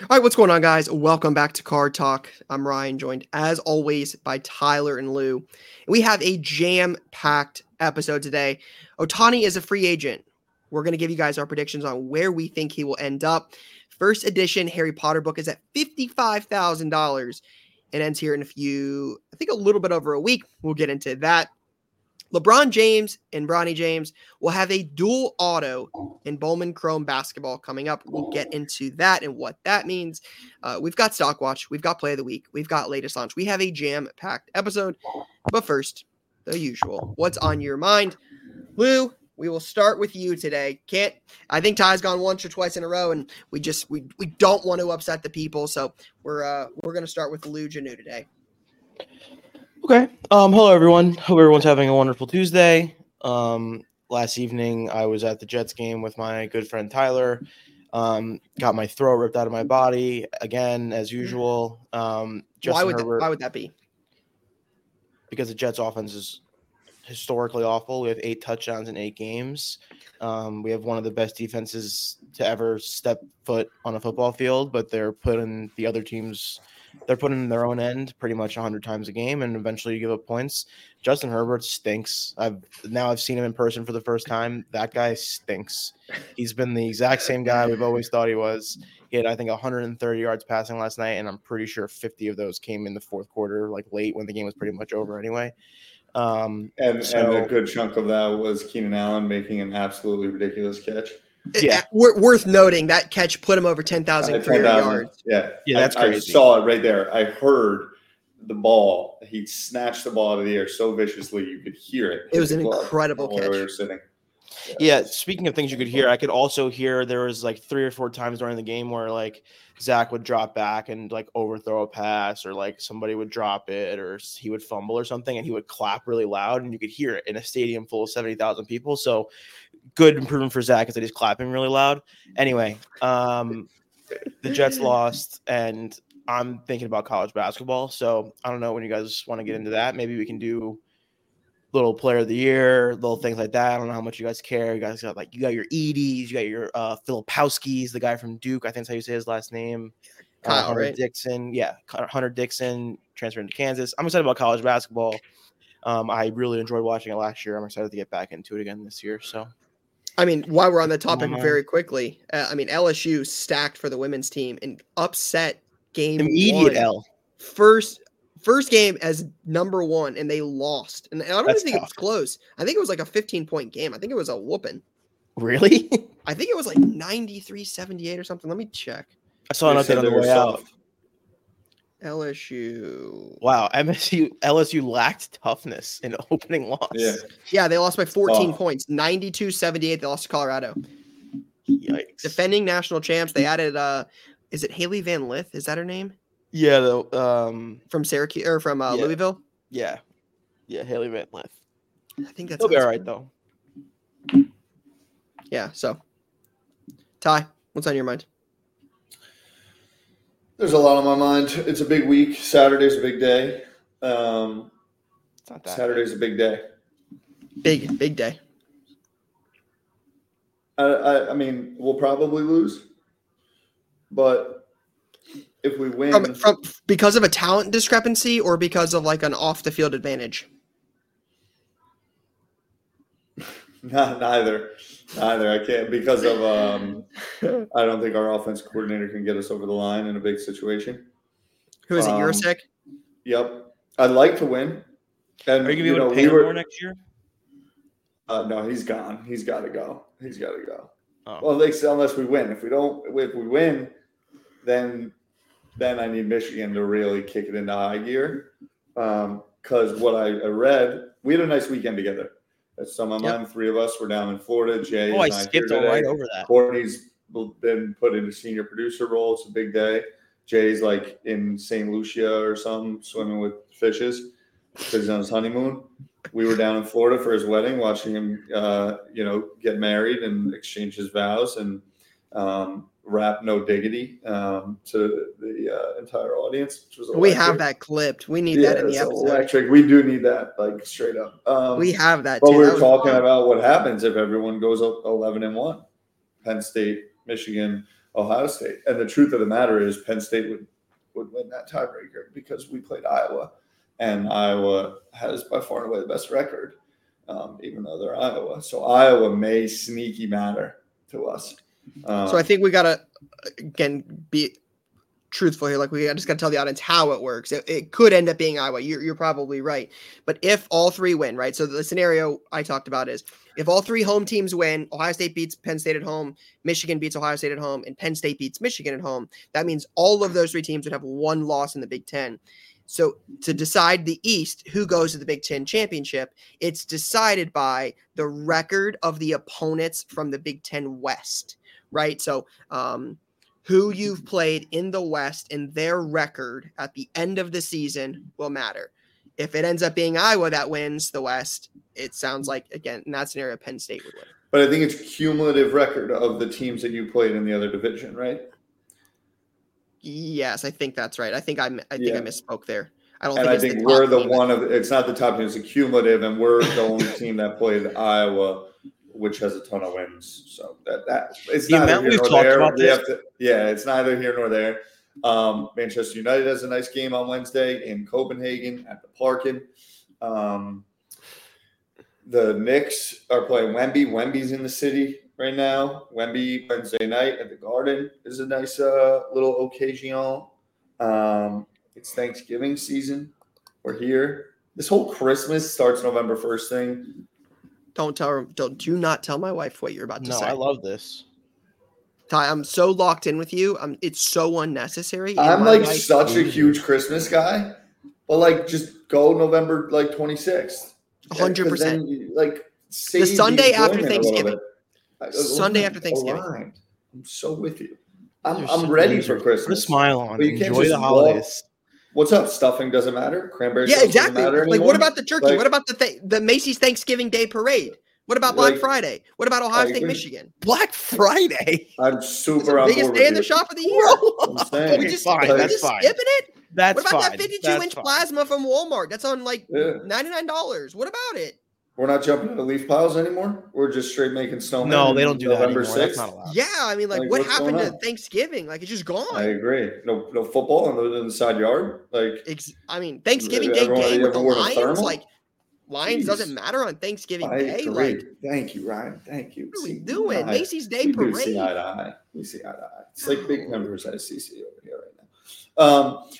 All right, what's going on, guys? Welcome back to Card Talk. I'm Ryan, joined as always by Tyler and Lou. We have a jam packed episode today. Ohtani is a free agent. We're going to give you guys our predictions on where we think he will end up. First edition Harry Potter book is at $55,000. It ends here in a few, I think a little bit over a week. We'll get into that. LeBron James and Bronny James will have a dual auto in Bowman Chrome basketball coming up. We'll get into that and what that means. Uh, we've got Stock Watch, we've got Play of the Week, we've got latest launch. We have a jam packed episode. But first, the usual. What's on your mind? Lou, we will start with you today. Can't I think Ty's gone once or twice in a row, and we just we we don't want to upset the people, so we're uh we're gonna start with Lou Janu today. Okay. Um, hello everyone. Hope everyone's having a wonderful Tuesday. Um, last evening I was at the Jets game with my good friend Tyler. Um, got my throat ripped out of my body again as usual. Um, why would that, why would that be? Because the Jets offense is historically awful. We have eight touchdowns in eight games. Um, we have one of the best defenses to ever step foot on a football field, but they're putting the other teams they're putting in their own end pretty much 100 times a game and eventually you give up points. Justin herbert stinks. I've now i've seen him in person for the first time. That guy stinks. He's been the exact same guy we've always thought he was. He had i think 130 yards passing last night and i'm pretty sure 50 of those came in the fourth quarter like late when the game was pretty much over anyway. Um, and, so, and a good chunk of that was keenan allen making an absolutely ridiculous catch yeah, worth noting that catch put him over ten thousand uh, 10, yards. Yeah, yeah, that's I, crazy. I saw it right there. I heard the ball. He snatched the ball out of the air so viciously you could hear it. It was an incredible catch. we were sitting. Yeah. yeah. Speaking of things you could hear, I could also hear there was like three or four times during the game where like Zach would drop back and like overthrow a pass, or like somebody would drop it, or he would fumble or something, and he would clap really loud, and you could hear it in a stadium full of seventy thousand people. So good improvement for Zach is that he's clapping really loud. Anyway, um, the Jets lost, and I'm thinking about college basketball. So I don't know when you guys want to get into that. Maybe we can do little player of the year, little things like that. I don't know how much you guys care. You guys got like you got your Edey's, you got your uh Filipowski's, the guy from Duke. I think that's how you say his last name. Uh, Kyle, uh, Hunter right? Dixon, yeah, Hunter Dixon transferring to Kansas. I'm excited about college basketball. Um, I really enjoyed watching it last year. I'm excited to get back into it again this year. So, I mean, while we're on the topic, very quickly, uh, I mean, LSU stacked for the women's team and upset game immediate one. L first first game as number one and they lost. And I don't That's even think tough. it was close. I think it was like a 15 point game. I think it was a whooping. Really? I think it was like 93 78 or something. Let me check. I saw an update on the way out. LSU. Wow, MSU LSU lacked toughness in opening loss. Yeah, yeah they lost by 14 oh. points. 92-78. They lost to Colorado. Yikes. Defending national champs. They added uh is it Hailey Van Lith? Is that her name? Yeah, the um from Syracuse or from uh, yeah. Louisville. Yeah, yeah, Hailey Van Lith. I think that's. He'll be all right though. Yeah. So, Ty, what's on your mind? There's a lot on my mind. It's a big week. Saturday's a big day. Um, Saturday's big. a big day. Big big day. I, I I mean, we'll probably lose, but if we win from, from because of a talent discrepancy or because of like an off the field advantage? Not neither. Neither. I can't because of um I don't think our offense coordinator can get us over the line in a big situation. Who is it, um, Yurcich? Yep. I'd like to win. And Are you gonna be able know, to pay we were, more next year? Uh, no, he's gone. He's got to go. He's got to go. Oh. Well, unless we win. If we don't, if we win, then then I need Michigan to really kick it into high gear. Because um, what I, I, read, we had a nice weekend together. That's some of yep. Three of us were down in Florida. Jay, oh, I skipped right over that. Courtney's been put into senior producer role. It's a big day. Jay's like in St. Lucia or something, swimming with fishes because he's on his honeymoon. We were down in Florida for his wedding, watching him, uh, you know, get married and exchange his vows. And um, rap "No Diggity" um, to the uh, entire audience, which was we have that clipped. We need yeah, that in the episode. Electric. We do need that, like straight up. Um, we have that. But too. we are talking fun. about what happens if everyone goes up eleven and one. Penn State, Michigan, Ohio State. And the truth of the matter is, Penn State would would win that tiebreaker because we played Iowa, and Iowa has by far and away the best record, um, even though they're Iowa. So Iowa may sneaky matter to us. Um, So I think we gotta again be truthful here. Like we just gotta tell the audience how it works. It, it could end up being Iowa. You're, you're probably right. But if all three win, right? So the scenario I talked about is if all three home teams win, Ohio State beats Penn State at home, Michigan beats Ohio State at home, and Penn State beats Michigan at home. That means all of those three teams would have one loss in the Big Ten. So to decide the East, who goes to the Big Ten championship, it's decided by the record of the opponents from the Big Ten West, right? So um, who you've played in the West and their record at the end of the season will matter. If it ends up being Iowa that wins the West, it sounds like again in that scenario Penn State would win. but I think it's cumulative record of the teams that you played in the other division, right? Yes, I think that's right. I think I mi- I think Yeah. I misspoke there. I don't And think I think the we're the team one of it's not the top team, it's a cumulative, and we're the only team that played Iowa, which has a ton of wins. So that that it's The neither here nor talked there. We have to, yeah, it's neither here nor there. Um, Manchester United has a nice game on Wednesday in Copenhagen at the Parken. Um, the Knicks are playing Wemby. Wemby's in the city right now. Wemby Wednesday night at the Garden is a nice uh, little occasion. Um, it's Thanksgiving season. We're here. This whole Christmas starts November first thing. Don't tell her. Don't do not tell my wife what you're about to No, say. I love this. Ty, I'm so locked in with you. I'm. It's so unnecessary. I'm like wife- such a huge Christmas guy, but like just go November like 26th. 100%. Like save Sunday after enjoyment a little Thanksgiving. Sunday after Thanksgiving. aligned. I'm so with you. I'm, I'm such ready for Christmas. Put a smile on. But you can't Enjoy just the walk- holidays. What's up? Stuffing doesn't matter. Cranberry. Yeah, sauce doesn't exactly. matter Like, anymore? what about the turkey? Like- what about the th- the Macy's Thanksgiving Day Parade? What about Black Like- Friday? What about Ohio I State. Michigan? Black Friday. I'm super. It's super the biggest day in the shop of the year. I'm Are we just, fine, are we that's just fine. skipping it? That's what about fine. that 52 That's inch fine. plasma from Walmart? That's on like Yeah. $99. What about it? We're not jumping into leaf piles anymore. We're just straight making snowmen. No, they don't do that November anymore. That's not allowed. Yeah, I mean, like, Like, what happened to? Thanksgiving? Like, it's just gone. I agree. No, no football in the, in the side yard. Like Ex- I mean, Thanksgiving Day Everyone- game with the everyone with a Lions, thermal? like Lions Jeez. doesn't matter on Thanksgiving I Day. agree. Like, Thank you, Ryan. Thank you. what are we doing? I- Macy's Day we do see eye Parade. to eye. We see eye to eye. It's like big members at CC over here right now. Um,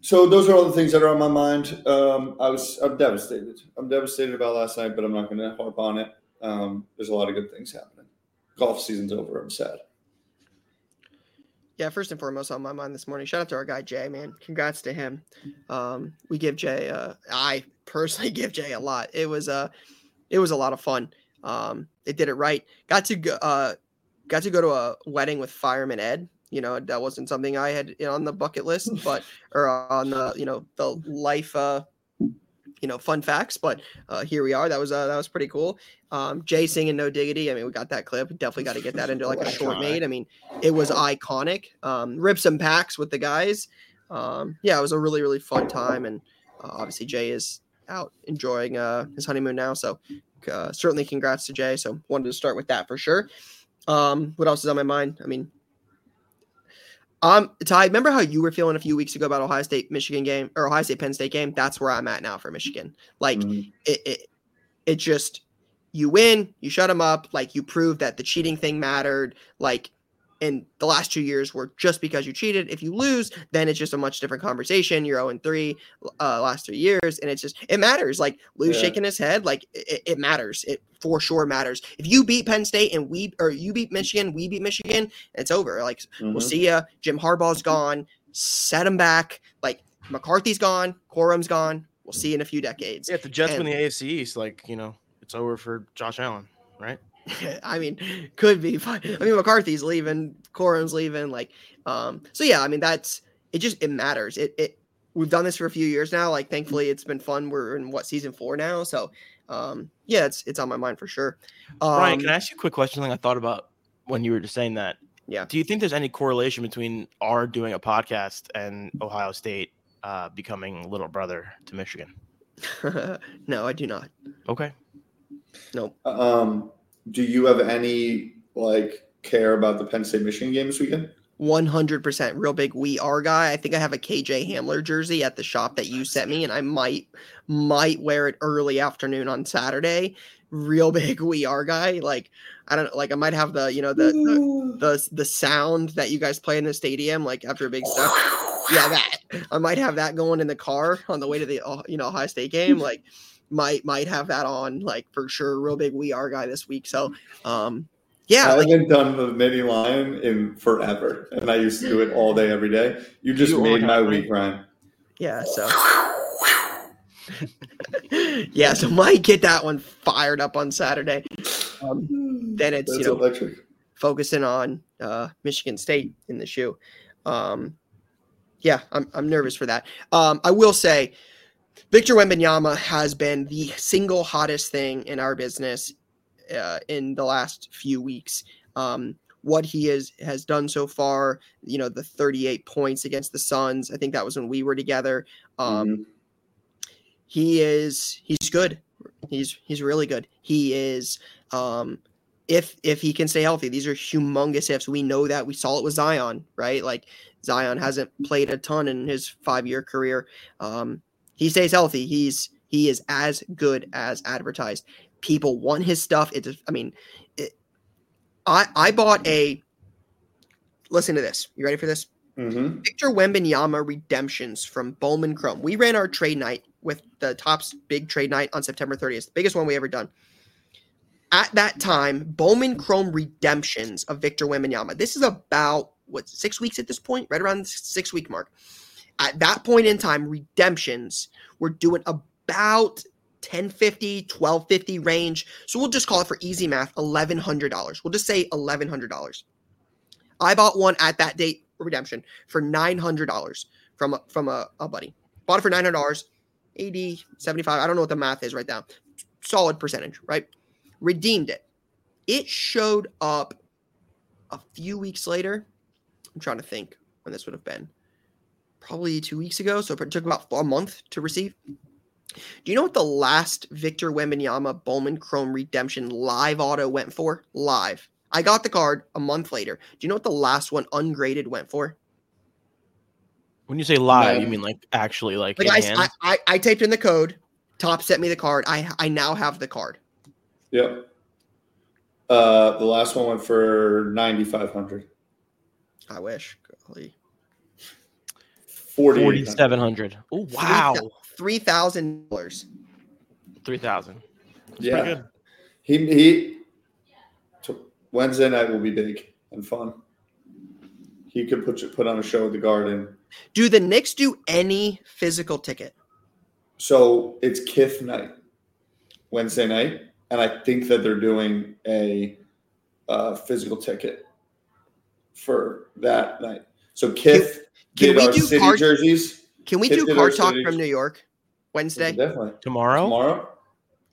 so those are all the things that are on my mind. Um, I was I'm devastated. I'm devastated about last night, but I'm not going to harp on it. Um, there's a lot of good things happening. Golf season's over. I'm sad. Yeah, first and foremost on my mind this morning. Shout out to our guy Jay, man. Congrats to him. Um, we give Jay. Uh, I personally give Jay a lot. It was uh, it was a lot of fun. Um, it did it right. Got to go. Uh, got to go to a wedding with Fireman Ed. You know that wasn't something I had on the bucket list, but or on the you know the life uh, you know fun facts. But uh, here we are. That was uh, that was pretty cool. Um, Jay singing "No Diggity." I mean, we got that clip. Definitely got to get that into like a short made. I mean, it was iconic. Um, rip some packs with the guys. Um, yeah, it was a really really fun time, and uh, obviously Jay is out enjoying uh, his honeymoon now. So uh, certainly congrats to Jay. So wanted to start with that for sure. Um, what else is on my mind? I mean, um, Ty, remember how you were feeling a few weeks ago about Ohio State Michigan game or Ohio State Penn State game? That's where I'm at now for Michigan. Like Mhm. it, it, it just you win, you shut them up, like you prove that the cheating thing mattered. Like in the last two years were just because you cheated. If you lose, then it's just a much different conversation. You're 0 and 3 uh, last three years, and it's just it matters. Like Lou's Yeah. shaking his head, like it, it matters. It for sure matters. If you beat Penn State and we or you beat Michigan, we beat Michigan, it's over. Like We'll Mhm. see ya. Jim Harbaugh's gone. Set him back. Like McCarthy's gone. Corum's gone. We'll see you in a few decades. Yeah, if the Jets And- win the AFC East, like you know, it's over for Josh Allen, right? I mean, could be fine. I mean, McCarthy's leaving. Corum's leaving. Like, um, so yeah. I mean, that's it. Just it matters. It it. We've done this for a few years now. Like, thankfully, it's been fun. We're in what season four now. So, um, yeah, it's it's on my mind for sure. Um, Ryan, can I ask you a quick question? Like I thought about when you were just saying that. Yeah. Do you think there's any correlation between our doing a podcast and Ohio State uh, becoming little brother to Michigan? no, I do not. Okay. Nope. Um, do you have any like care about the Penn State Michigan game this weekend? 100% real big we are guy. I think I have a KJ Hamler jersey at the shop that you sent me and I might might wear it early afternoon on Saturday. Real big we are guy. Like I don't like I might have the, you know, the the the, the sound that you guys play in the stadium like after a big step. Yeah, that. I might have that going in the car on the way to the uh, you know, Ohio State game like might might have that on like for sure real big we are guy this week. So, um yeah, I like, haven't done the mini lion in forever, and I used to do it all day, every day. You just You made my week, Ryan. yeah, so yeah, so might get that one fired up on Saturday. Um, then it's That's you know electric. focusing on uh, Michigan State in the shoe. Um, yeah, I'm I'm nervous for that. Um, I will say, Victor Wembanyama has been the single hottest thing in our business uh, in the last few weeks. Um, what he has has done so far, you know, the 38 points against the Suns. I think that was when we were together. Um, Mhm. he is he's good. He's he's really good. He is um if if he can stay healthy. These are humongous ifs. We know that. We saw it with Zion, right? Like Zion hasn't played a ton in his 5-year career. Um he stays healthy. He's he is as good as advertised. People want his stuff. It's I mean, it, I I bought a Listen to this. You ready for this? Mhm. Victor Wembanyama redemptions from Bowman Chrome. We ran our trade night with the Topps big trade night on September 30th, the biggest one we ever done. At that time, Bowman Chrome redemptions of Victor Wembanyama. This is about what six weeks at this point, right around the six week mark. At that point in time, redemptions were doing about 1050 1250 range so we'll just call it for easy math $1100 we'll just say $1100 i bought one at that date redemption for $900 from a, from a, a buddy. Bought it for $900, 80, 75. I don't know what the math is right now. Solid percentage, right? Redeemed it. It showed up a few weeks later. I'm trying to think when this would have been. Probably two weeks ago. So it took about a month to receive. Do you know what the last Victor Wembanyama Bowman Chrome Redemption live auto went for? Live. I got the card a month later. Do you know what the last one ungraded went for? When you say live, No. you mean like actually like, Like in I, hand? I, I, I typed in the code. Top sent me the card. I, I now have the card. Yep. Uh, the last one went for ninety five hundred. I wish. Golly. Forty. Forty seven hundred. Oh wow, Three thousand dollars. three thousand. Yeah. Pretty good. He he. So Wednesday night will be big and fun. He could put put on a show at the Garden. Do the Knicks do any physical ticket? So it's Kith night, Wednesday night, and I think that they're doing a uh, physical ticket for that night. So Kith Can we our do city card- jerseys Can we do they card talk say- from New York Wednesday? definitely Tomorrow? tomorrow.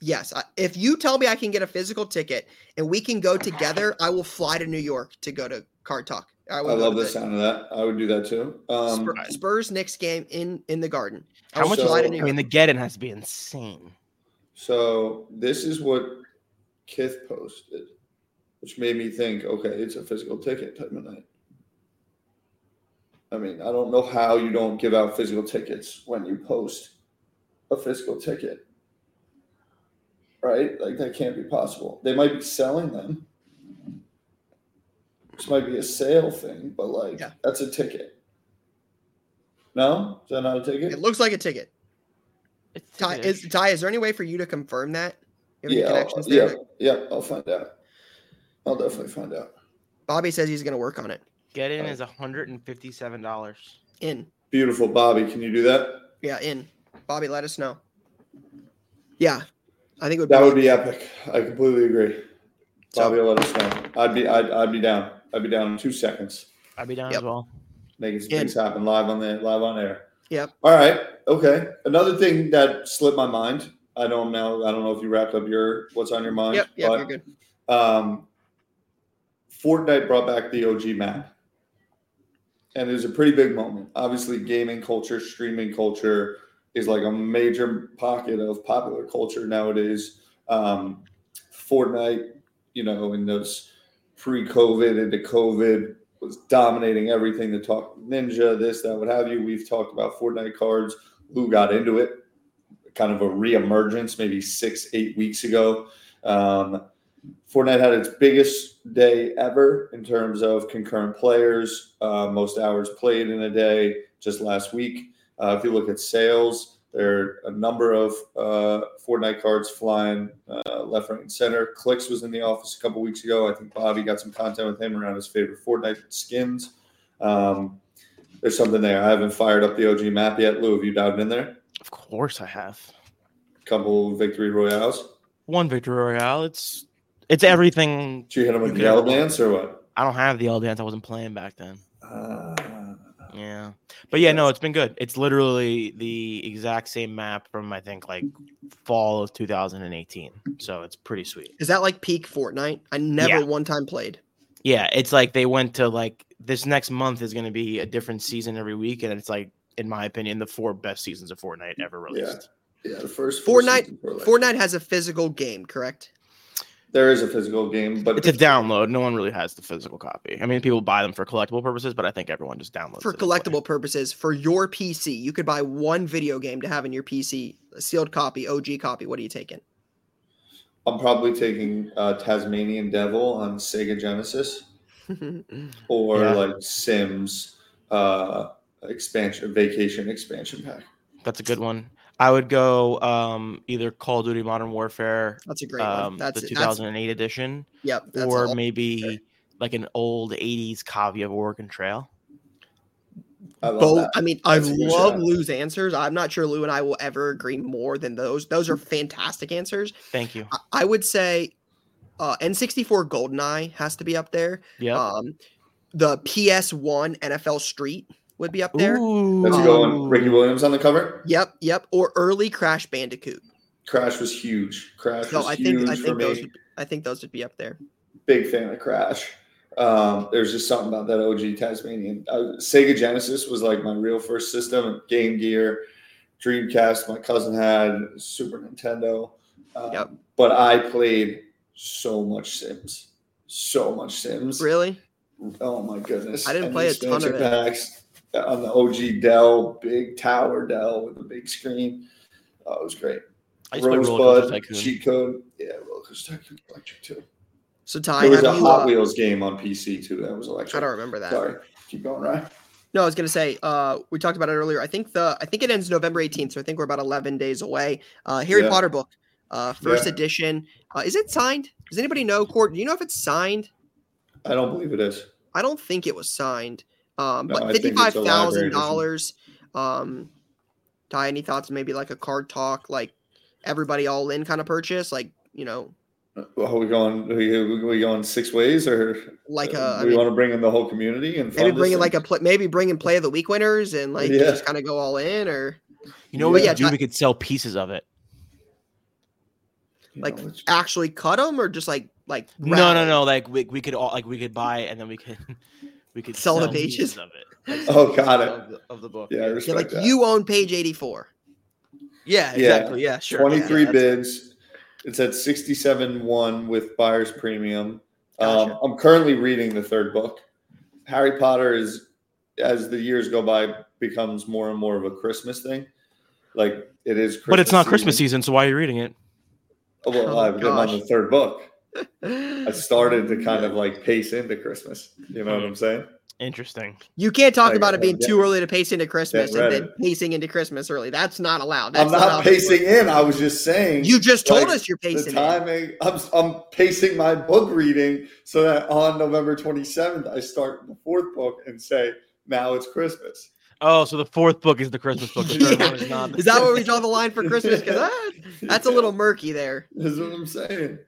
Yes. If you tell me I can get a physical ticket and we can go together, I will fly to New York to go to card talk. I, I love to the sound of that. I would do that too. Um, Spur- Spurs Knicks game in in the Garden. I How much? So- fly to I mean, the get-in has to be insane. So this is what Kith posted, which made me think, okay, it's a physical ticket type of night. I mean, I don't know how you don't give out physical tickets when you post a physical ticket. Right? Like that can't be possible. They might be selling them. This might be a sale thing, but like Yeah. that's a ticket. No? Is that not a ticket? It looks like a ticket. It's Ty, is, Ty, is there any way for you to confirm that? You have any Yeah, I'll, yeah, yeah, I'll find out. I'll definitely find out. Bobby says he's going to work on it. Get-in is hundred and fifty-seven dollars. In. Beautiful, Bobby. Can you do that? Yeah, in. Bobby, let us know. Yeah, I think it would That be. would be epic. I completely agree. So- Bobby, will let us know. I'd be, I'd, I'd be down. I'd be down in two seconds, I'd be down Yep. as well. making some And- things happen live on the live on air. Yep. All right. Okay. Another thing that slipped my mind. I don't know. I don't know if you wrapped up your what's on your mind. Yep, yep, but, you're good. Um, Fortnite brought back the OG map. And it was a pretty big moment. Obviously, gaming culture, streaming culture is like a major pocket of popular culture nowadays. Um, Fortnite, you know, in those pre-COVID into COVID was dominating everything. The talk Ninja, this, that, what have you. We've talked about Fortnite cards. Who got into it? Kind of a re-emergence, maybe six, eight weeks ago. Um, Fortnite had its biggest day ever in terms of concurrent players, uh, most hours played in a day just last week. Uh, if you look at sales, there are a number of uh, Fortnite cards flying uh, left, right, and center. Clix was in the office a couple weeks ago. I think Bobby got some content with him around his favorite Fortnite skins. Um, there's something there. I haven't fired up the OG map yet. Lou, have you dived in there? Of course, I have A couple victory royales. one victory royale. It's it's everything. Did you hit him with the L dance or what? I don't have the L dance. I wasn't playing back then. Uh, Yeah, but yeah, no, it's been good. It's literally the exact same map from I think like fall of 2018. So it's pretty sweet. Is that like peak Fortnite? I never Yeah. one time played. Yeah, it's like they went to like this next month is going to be a different season every week, and it's like, in my opinion, the four best seasons of Fortnite ever released. yeah, Yeah, the first four Fortnite- like- Fortnite has a physical game, correct? There is a physical game, but It's a download. No one really has the physical copy. I mean, people buy them for collectible purposes, but I think everyone just downloads For it and play. collectible purposes, for your PC, you could buy one video game to have in your PC, a sealed copy, OG copy. What are you taking? I'm probably taking uh, Tasmanian Devil on Sega Genesis or Yeah. like Sims uh, expansion, Vacation expansion pack. That's a good one. I would go um, either Call of Duty Modern Warfare, That's a great um, one. That's the that's 2008 edition, yep. That's or all- maybe like an old 80s copy of Oregon Trail. I both. that. I mean, I That's a good love shout. Lou's answers. I'm not sure Lou and I will ever agree more than those. Those are fantastic answers. Thank you. I, I would say uh, N64 GoldenEye has to be up there. Yeah. Um, the PS1 NFL Street would be up there. That's going. Ricky Williams on the cover. Yep, yep. Or early Crash Bandicoot. Crash was huge. Crash So was I huge think I for think me. those would, I think those would be up there. Big fan of Crash. Um, there's just something about that OG Tasmanian. Uh, Sega Genesis was like my real first system. Game Gear, Dreamcast. My cousin had Super Nintendo. Um, Yep. But I played so much Sims. So much Sims. Really? Oh my goodness! I didn't And play a ton of expansion it. Packs on the OG Dell, big tower Dell with a big screen. Oh, it was great. I used to play Roller Coaster Rosebud, Tycoon. cheat code. Yeah, Roller Coaster Tycoon electric too. So Ty, There was a you, Hot uh, Wheels game on PC too. That was electric. I don't remember that. Sorry, keep going, right? No, I was gonna say uh, we talked about it earlier. I think the I think it ends November 18th, so I think we're about 11 days away. Uh, Harry Yeah. Potter book, uh, first Yeah. edition. Uh, is it signed? Does anybody know? Court? Do you know if it's signed? I don't believe it is. I don't think it was signed. Um, No, but think fifty-five it's a library thousand edition. dollars. Um, Ty, any thoughts? Maybe like a card talk, like everybody all in kind of purchase, like you know, Are we going? Are we, are we going six ways, or like a? a I we mean, want to bring in the whole community and maybe bring in like a thing? pl- maybe bringing play of the week winners and like Yeah. just kind of go all in, or You know what we Yeah, could do? We could sell pieces of it. Like know, actually cut them, or just like like No, no, no. Like we, we could all like we could buy it and then we could we could Sell the pages? of it. Like, Oh, got it. Of the, of the book. yeah, I Yeah, like that. you own page eighty-four. Yeah, Yeah. exactly. Yeah, sure. 23 Yeah, that's- bids. It's at 67 1 with buyer's premium. Um, I'm currently reading the third book. Harry Potter is, as the years go by, becomes more and more of a Christmas thing. Like it is, But it's not Christmas season, so why are you reading it? Oh, well, Oh, I've been on the third book. I started to kind of like pace into Christmas. You know what I'm saying? Interesting. You can't talk Like, about it uh, being yeah. too early to pace into Christmas and then pacing into Christmas early. That's not allowed. That's I'm how not pacing in. I was just saying. You just told like, us you're the pacing. in. timing. I'm, I'm pacing my book reading so that on November 27th, I start the fourth book and say, now it's Christmas. Oh, so the fourth book is the Christmas book. The Yeah. is not. Is that where we draw the line for Christmas? Because ah, that's a little murky there. That's what I'm saying.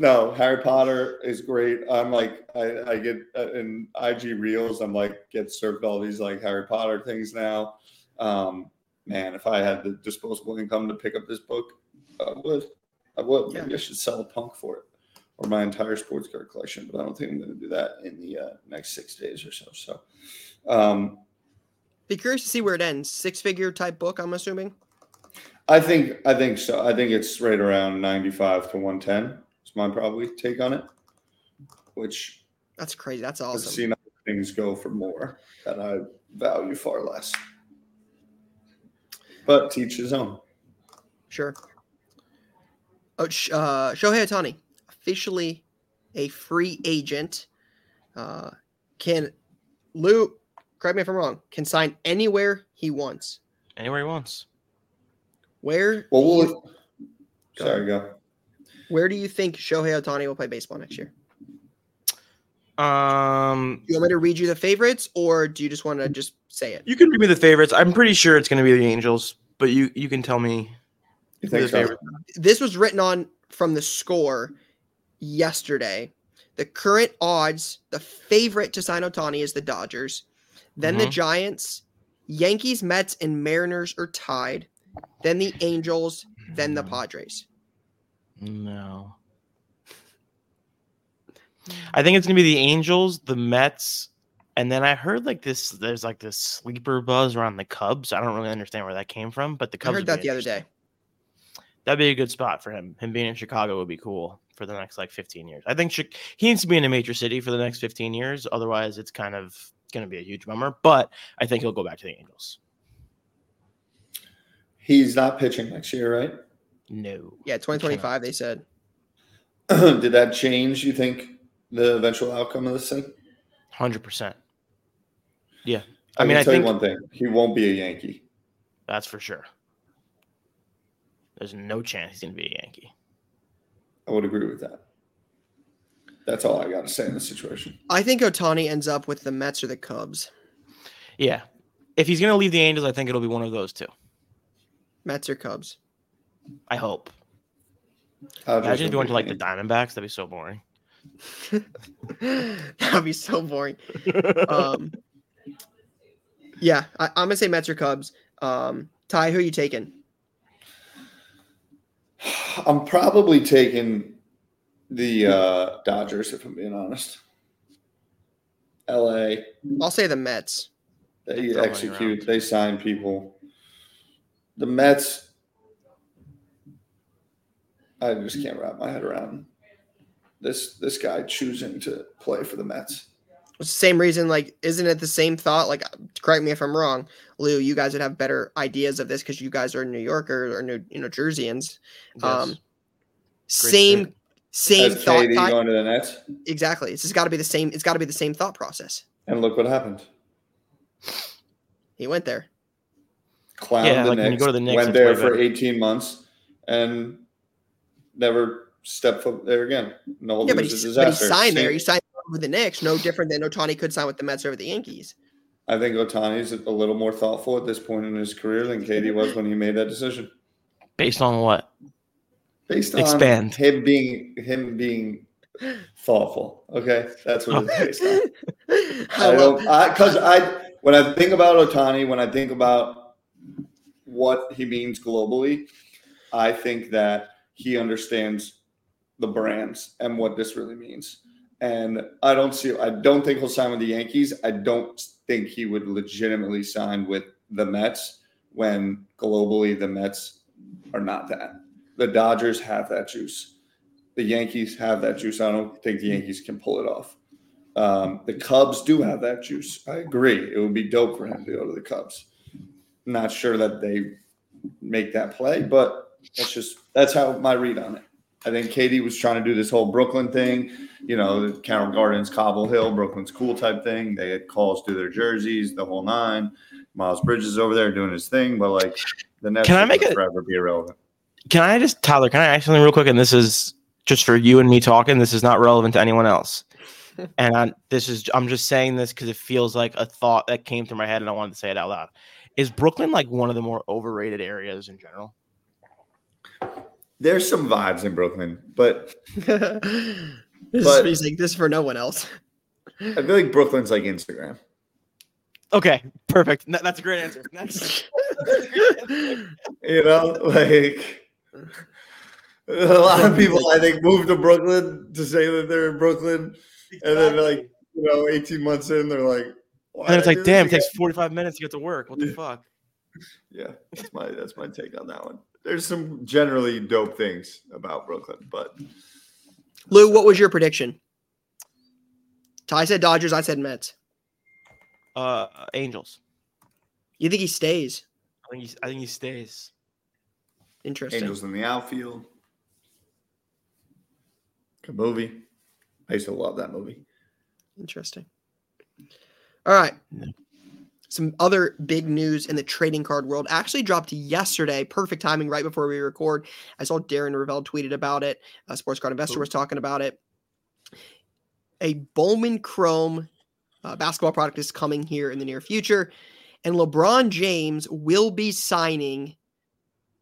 No, Harry Potter is great. I'm like, I, I get uh, in IG reels. I'm like, get served all these like Harry Potter things now. Um, man, if I had the disposable income to pick up this book, I would. I would. Maybe I should sell a punk for it, or my entire sports card collection. But I don't think I'm going to do that in the uh, next six days or so. So, um, Be curious to see where it ends. Six figure type book, I'm assuming. I think I think so. I think it's right around 95 to 110. Is my probably take on it. Which That's crazy. That's I've awesome. seen other things go for more that I value far less. But teach his own. Sure. Oh, Sh- uh, Shohei Ohtani, officially a free agent. Uh, can Lou, correct me if I'm wrong, can sign anywhere he wants. Anywhere he wants. Where, Well, you- we'll Go sorry, go. Where do you think Shohei Ohtani will play baseball next year? Um, you want me to read you the favorites, or do you just want to just say it? you can read me the favorites. I'm pretty sure it's going to be the Angels, but you you can tell me You think the so? This was written on from the score yesterday. The current odds, the favorite to sign Ohtani is the Dodgers. Then the Mhm. Giants, Yankees, Mets, and Mariners are tied. Then the Angels, then the Mm, Padres. No. I think it's gonna be the Angels, the Mets, and then I heard like this. There's like this sleeper buzz around the Cubs. I don't really understand where that came from, but the Cubs. I heard that the other day. That'd be a good spot for him. Him being in Chicago would be cool for the next like 15 years. I think he needs to be in a major city for the next 15 years. Otherwise, it's kind of going to be a huge bummer. But I think he'll go back to the Angels. He's not pitching next year, right? No. Yeah, 2025, they said. Did that change, you think, the eventual outcome of this thing? 100%. Yeah. I, I mean, can I tell think you one thing. He won't be a Yankee. that's for sure. There's no chance he's going to be a Yankee. I would agree with that. That's all I got to say in this situation. I think Ohtani ends up with the Mets or the Cubs. Yeah. If he's going to leave the Angels, I think it'll be one of those two. Mets or Cubs. I hope. Dodgers Imagine if he would went to like the Diamondbacks. That'd be so boring. That'd be so boring. Um, yeah, I, I'm gonna say Mets or Cubs. Um, Ty, who are you taking? I'm probably taking the uh, Dodgers, if I'm being honest. LA, I'll say the Mets. they Throw execute, they sign people. The Mets, I just can't wrap my head around this this guy choosing to play for the Mets. It's the same reason, like, isn't it the same thought? Like, correct me if I'm wrong, Lou. You guys would have better ideas of this because you guys are New Yorkers or New, you know, Jerseyans. Um, same, fit. same As thought. KD going to the Nets, exactly. It's just got to be the same. It's got to be the same thought process. and look what happened. He went there. Clown Yeah, the like when you Knicks, go to the Knicks, went there for better. 18 months and never step foot there again. No, Yeah, it but was he, a but he disaster. signed there. He signed with the Knicks. No different than Ohtani could sign with the Mets over the Yankees. I think Ohtani's a little more thoughtful at this point in his career than KD was when he made that decision. Based on what? Based on Expand. him being him being thoughtful. Okay, that's what it's based on. I I love, don't because I, when I think about Ohtani, when I think about what he means globally, I think that he understands the brands and what this really means. And I don't see I don't think he'll sign with the Yankees. I don't think he would legitimately sign with the Mets when globally the Mets are not that. The Dodgers have that juice. The Yankees have that juice. I don't think the Yankees can pull it off. Um, the Cubs do have that juice. I agree. It would be dope for him to go to the Cubs. Not sure that they make that play, but that's just that's how my read on it. I think KD was trying to do this whole Brooklyn thing, you know, the Carroll Gardens, Cobble Hill, Brooklyn's cool type thing. They had calls to their jerseys, the whole nine. Miles Bridges over there doing his thing, but like the Nets Can I make a- forever be irrelevant. Can I just, Tyler, can I ask something real quick? And this is just for you and me talking. This is not relevant to anyone else. and I, this is, I'm just saying this because it feels like a thought that came through my head and I wanted to say it out loud. Is Brooklyn like one of the more overrated areas in general? There's some vibes in Brooklyn, but this, But- is, he's like, this is for no one else. I feel like Brooklyn's like Instagram. Okay, perfect. No, that's a great answer. That's, You know, like a lot of people I think move to Brooklyn to say that they're in Brooklyn, and then like you know, 18 months in, they're like, Why and then it's like, damn, it takes 45 minutes to get to work. What the Yeah. fuck? Yeah, that's my that's my take on that one. There's some generally dope things about Brooklyn, but Lou, what was your prediction? Ty said Dodgers. I said Mets. Uh, Angels. You think he stays? I think he, I think he stays. Interesting. Angels in the outfield. Good movie. I used to love that movie. Interesting. All right. Some other big news in the trading card world actually dropped yesterday. Perfect timing right before we record. I saw Darren Rovell tweeted about it. A sports card investor was talking about it. A Bowman Chrome uh, basketball product is coming here in the near future. And LeBron James will be signing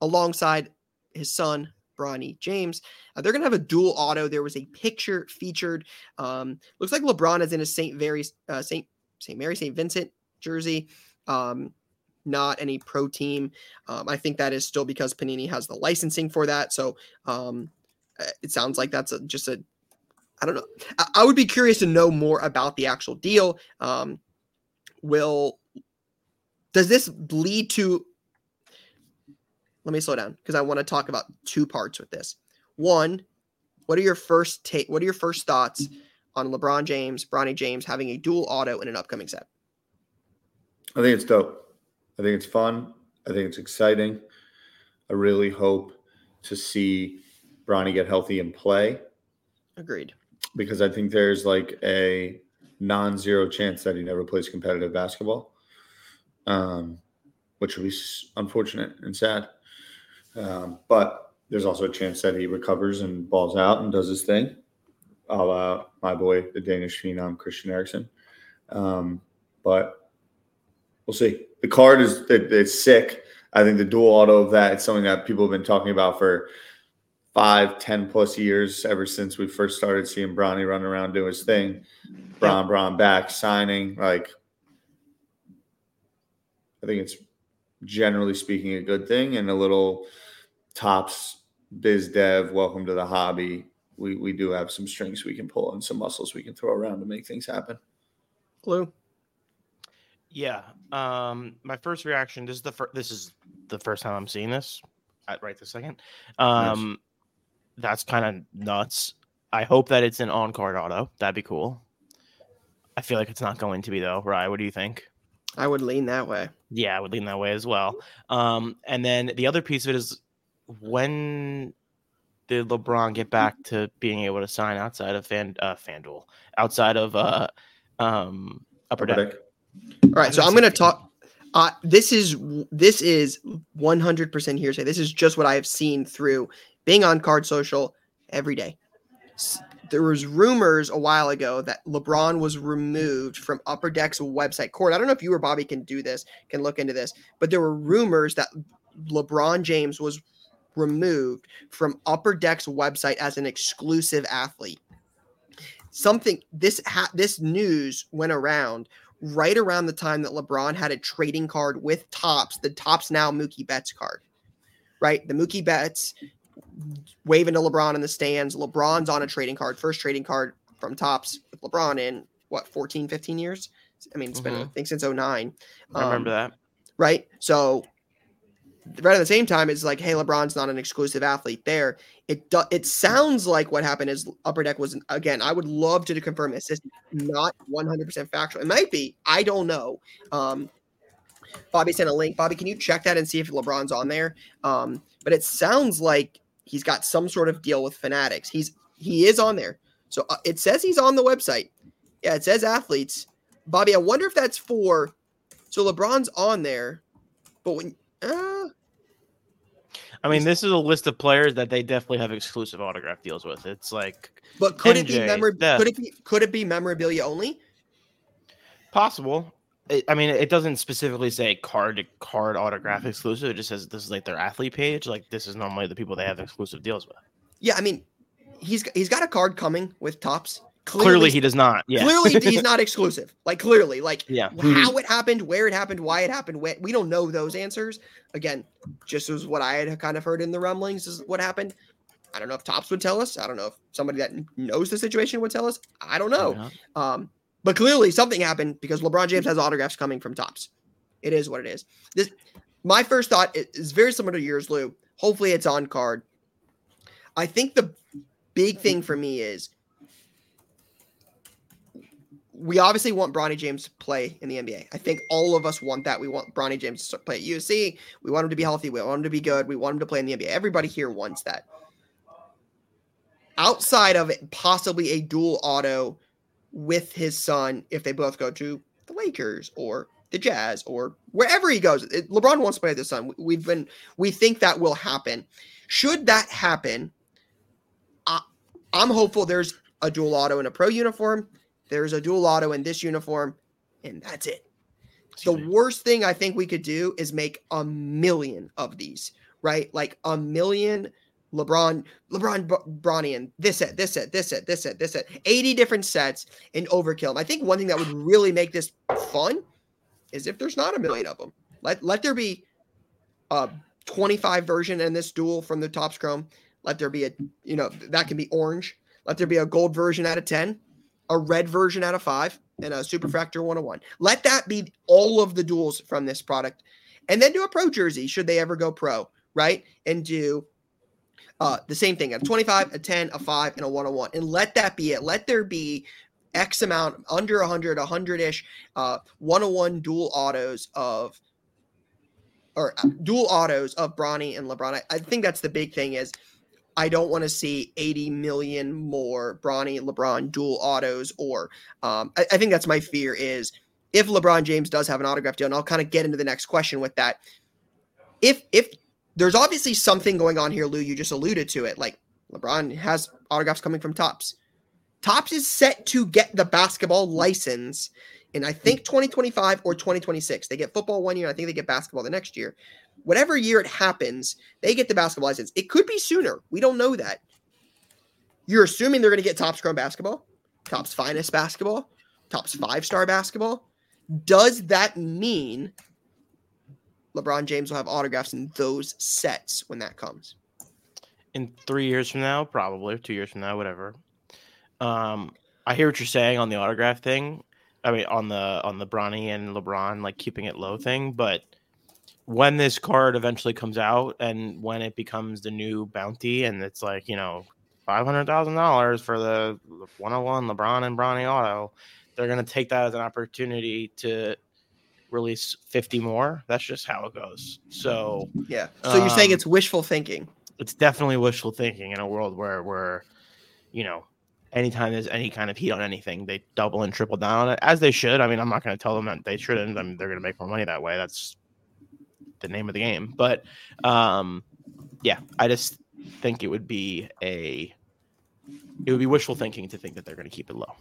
alongside his son, Bronny James. Uh, they're going to have a dual auto. There was a picture featured. Um, looks like LeBron is in a St. Mary's, uh, St. St. Mary, St. Vincent jersey. Um, not any pro team. Um, I think that is still because Panini has the licensing for that. So um, uh, it sounds like that's a, just a, I don't know. I, I would be curious to know more about the actual deal. Um, will, does this lead to let me slow down because I want to talk about two parts with this. One, what are your first take? What are your first thoughts on LeBron James, Bronny James having a dual auto in an upcoming set? I think it's dope. I think it's fun. I think it's exciting. I really hope to see Bronny get healthy and play Agreed. because I think there's like a non-zero chance that he never plays competitive basketball, um, which would be unfortunate and sad. Um, but there's also a chance that he recovers and balls out and does his thing, a la my boy, the Danish phenom Christian Eriksen. Um, but we'll see. The card is it, it's sick. I think the dual auto of that it's something that people have been talking about for five, ten plus years ever since we first started seeing Bronny run around do his thing. Bron, Bron back signing. Like, I think it's generally speaking a good thing and a little Topps biz dev. Welcome to the hobby. We we do have some strings we can pull and some muscles we can throw around to make things happen. Lou. Yeah. Um, my first reaction. This is the first. This is the first time I'm seeing this. At right this second. Um, that's kind of nuts. I hope that it's an on card auto. That'd be cool. I feel like it's not going to be though. Right? What do you think? I would lean that way. Yeah, I would lean that way as well. Um, and then the other piece of it is when did LeBron get back to being able to sign outside of Fan uh, FanDuel, outside of uh, um, Upper Deck? Deck. All right, so I'm going to talk. Uh, this is this is 100% hearsay. This is just what I have seen through being on Card Social every day. There was rumors a while ago that LeBron was removed from Upper Deck's website. Court, I don't know if you or Bobby can do this, can look into this, but there were rumors that LeBron James was removed from Upper Deck's website as an exclusive athlete. Something this ha- this news went around right around the time that LeBron had a trading card with Topps, the Topps now Mookie Betts card, right? The Mookie Betts waving to LeBron in the stands. LeBron's on a trading card, first trading card from Topps with LeBron in what 14, 15 years. I mean, it's been I Mhm. think since 09. I remember that. right? So right at the same time, it's like, hey, LeBron's not an exclusive athlete there. It do, it sounds like what happened is Upper Deck was again. I would love to confirm this. Not one hundred percent factual. It might be. I don't know. Um, Bobby sent a link. Bobby, can you check that and see if LeBron's on there? Um, but it sounds like he's got some sort of deal with Fanatics. He's he is on there. So uh, it says he's on the website. Yeah, it says athletes. Bobby, I wonder if that's for. So LeBron's on there, but when uh, I mean, this is a list of players that they definitely have exclusive autograph deals with. It's like but could it be MJ, memor- Steph. Could it be could it be memorabilia only? possible. It, I mean, it doesn't specifically say card to card autograph exclusive. It just says this is like their athlete page. Like this is normally the people they have exclusive deals with. Yeah, I mean, he's he's got a card coming with Topps. Clearly, he does not. Yeah. clearly he's not exclusive. Like clearly, like yeah. how it happened, where it happened, why it happened. When, we don't know those answers. Again, just as what I had kind of heard in the rumblings is what happened. I don't know if Topps would tell us. I don't know if somebody that knows the situation would tell us. I don't know. Um, but clearly something happened because LeBron James has autographs coming from Topps. It is what it is. This, my first thought is very similar to yours, Lou. Hopefully, it's on card. I think the big thing for me is we obviously want Bronny James to play in the NBA. I think all of us want that. We want Bronny James to play at USC. We want him to be healthy. We want him to be good. We want him to play in the NBA. Everybody here wants that. Outside of possibly a dual auto with his son if they both go to the Lakers or the Jazz or wherever he goes. LeBron wants to play with his son. We've been we think that will happen. Should that happen, I, I'm hopeful there's a dual auto in a pro uniform. There's a dual auto in this uniform, and that's it. The worst thing I think we could do is make a million of these, right? Like a million LeBron, LeBron, Bronny, and this set, this set, this set, this set, this set, 80 different sets and overkill. I think one thing that would really make this fun is if there's not a million of them. Let let there be a 25 version in this dual from the Topps Chrome. Let there be a, you know, that can be orange. Let there be a gold version out of 10 a red version out of five, and a super Superfractor 101. Let that be all of the duals from this product. And then do a pro jersey should they ever go pro, right? And do uh, the same thing a 25, a 10, a 5, and a 101. And let that be it. Let there be X amount, under 100, 100 ish, uh, 101 dual autos of, or uh, dual autos of Bronny and LeBron. I, I think that's the big thing is I don't want to see 80 million more Bronny LeBron dual autos, or um, I, I, think that's my fear is if LeBron James does have an autograph deal, and I'll kind of get into the next question with that. If if there's obviously something going on here, Lou, you just alluded to it. Like LeBron has autographs coming from Topps. Topps is set to get the basketball license in I think 2025 or 2026. They get football one year, I think they get basketball the next year whatever year it happens, they get the basketball license. It could be sooner. We don't know that. You're assuming they're going to get Topps Chrome basketball, Topps finest basketball, Topps five star basketball. Does that mean LeBron James will have autographs in those sets when that comes? In three years from now, probably two years from now, whatever. Um, I hear what you're saying on the autograph thing. I mean, on the on the Bronny and LeBron like keeping it low thing, but when this card eventually comes out and when it becomes the new bounty and it's like you know five hundred thousand dollars for the one hundred one LeBron and Bronny auto, they're gonna take that as an opportunity to release fifty more. That's just how it goes. So yeah. So you're saying um, it's wishful thinking? It's definitely wishful thinking in a world where where you know anytime there's any kind of heat on anything, they double and triple down on it as they should. I mean, I'm not going to tell them that they shouldn't. I mean, they're going to make more money that way. That's the name of the game. But um, yeah, I just think it would be a it would be wishful thinking to think that they're going to keep it low.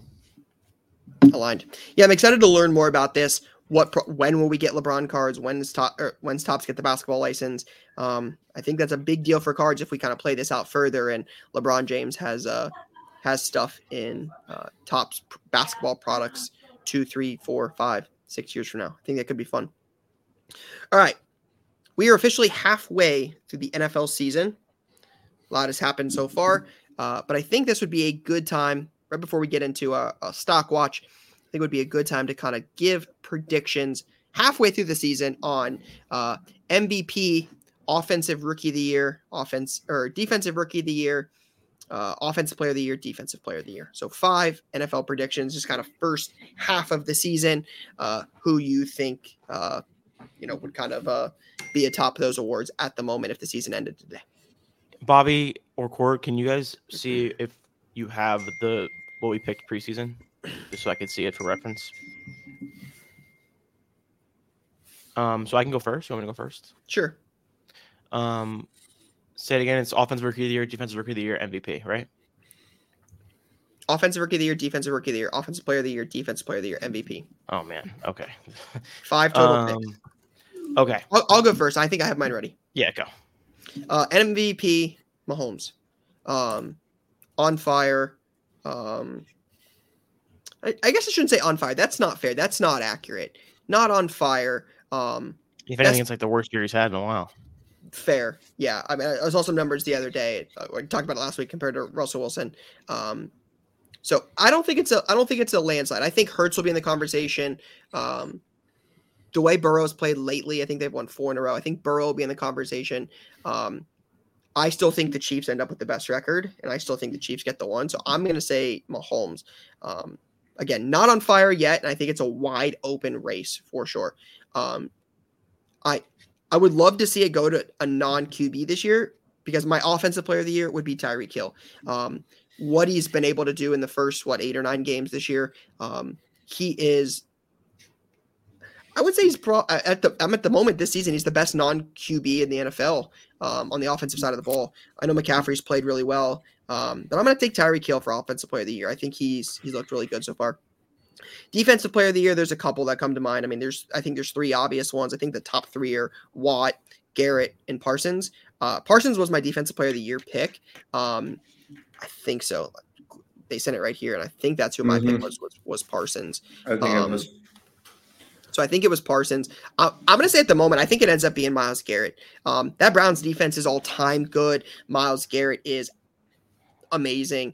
Aligned. Yeah, I'm excited to learn more about this. What pro- when will we get LeBron cards? When's top when's Topps get the basketball license? Um, I think that's a big deal for cards if we kind of play this out further. And LeBron James has uh has stuff in uh, Topps basketball products two, three, four, five, six years from now. I think that could be fun. All right, we are officially halfway through the NFL season. A lot has happened so far, uh, but I think this would be a good time, right before we get into a, a stock watch, I think it would be a good time to kind of give predictions halfway through the season on uh, MVP, offensive rookie of the year, offense or defensive rookie of the year, uh, offensive player of the year, defensive player of the year. So five NFL predictions, just kind of first half of the season. Uh, who you think uh, you know would kind of uh, be atop those awards at the moment if the season ended today. Bobby or Court, can you guys see if you have the what we picked preseason, just so I could see it for reference? Um, so I can go first. You want me to go first? Sure. Um, say it again. It's offensive rookie of the year, defensive rookie of the year, MVP, right? Offensive rookie of the year, defensive rookie of the year, offensive player of the year, defensive player of the year, MVP. Oh man. Okay. Five total um, picks. Okay. I'll, I'll, go first. I think I have mine ready. Yeah, go. Uh, MVP Mahomes. Um, on fire. Um, I, I, guess I shouldn't say on fire. That's not fair. That's not accurate. Not on fire. Um, if anything, it's like the worst year he's had in a while. Fair. Yeah. I mean, I saw some numbers the other day. Uh, we talked about it last week compared to Russell Wilson. Um, so I don't think it's a I don't think it's a landslide. I think Hurts will be in the conversation. Um, the way Burrow's played lately, I think they've won four in a row. I think Burrow will be in the conversation. Um, I still think the Chiefs end up with the best record, and I still think the Chiefs get the one. So I'm going to say Mahomes. Um, again, not on fire yet, and I think it's a wide open race for sure. Um, I I would love to see it go to a non QB this year because my offensive player of the year would be Tyreek Hill. Um, what he's been able to do in the first what eight or nine games this year, um, he is. I would say he's pro at the I'm at the moment this season he's the best non QB in the NFL um, on the offensive side of the ball. I know McCaffrey's played really well, um, but I'm going to take Tyreek Hill for offensive player of the year. I think he's he's looked really good so far. Defensive player of the year, there's a couple that come to mind. I mean, there's I think there's three obvious ones. I think the top three are Watt, Garrett, and Parsons. Uh, Parsons was my defensive player of the year pick. Um, I think so. They sent it right here, and I think that's who my mm-hmm. pick was, was, was Parsons. I think um, it was. So I think it was Parsons. Uh, I'm going to say at the moment, I think it ends up being Myles Garrett. Um, that Browns defense is all time good. Myles Garrett is amazing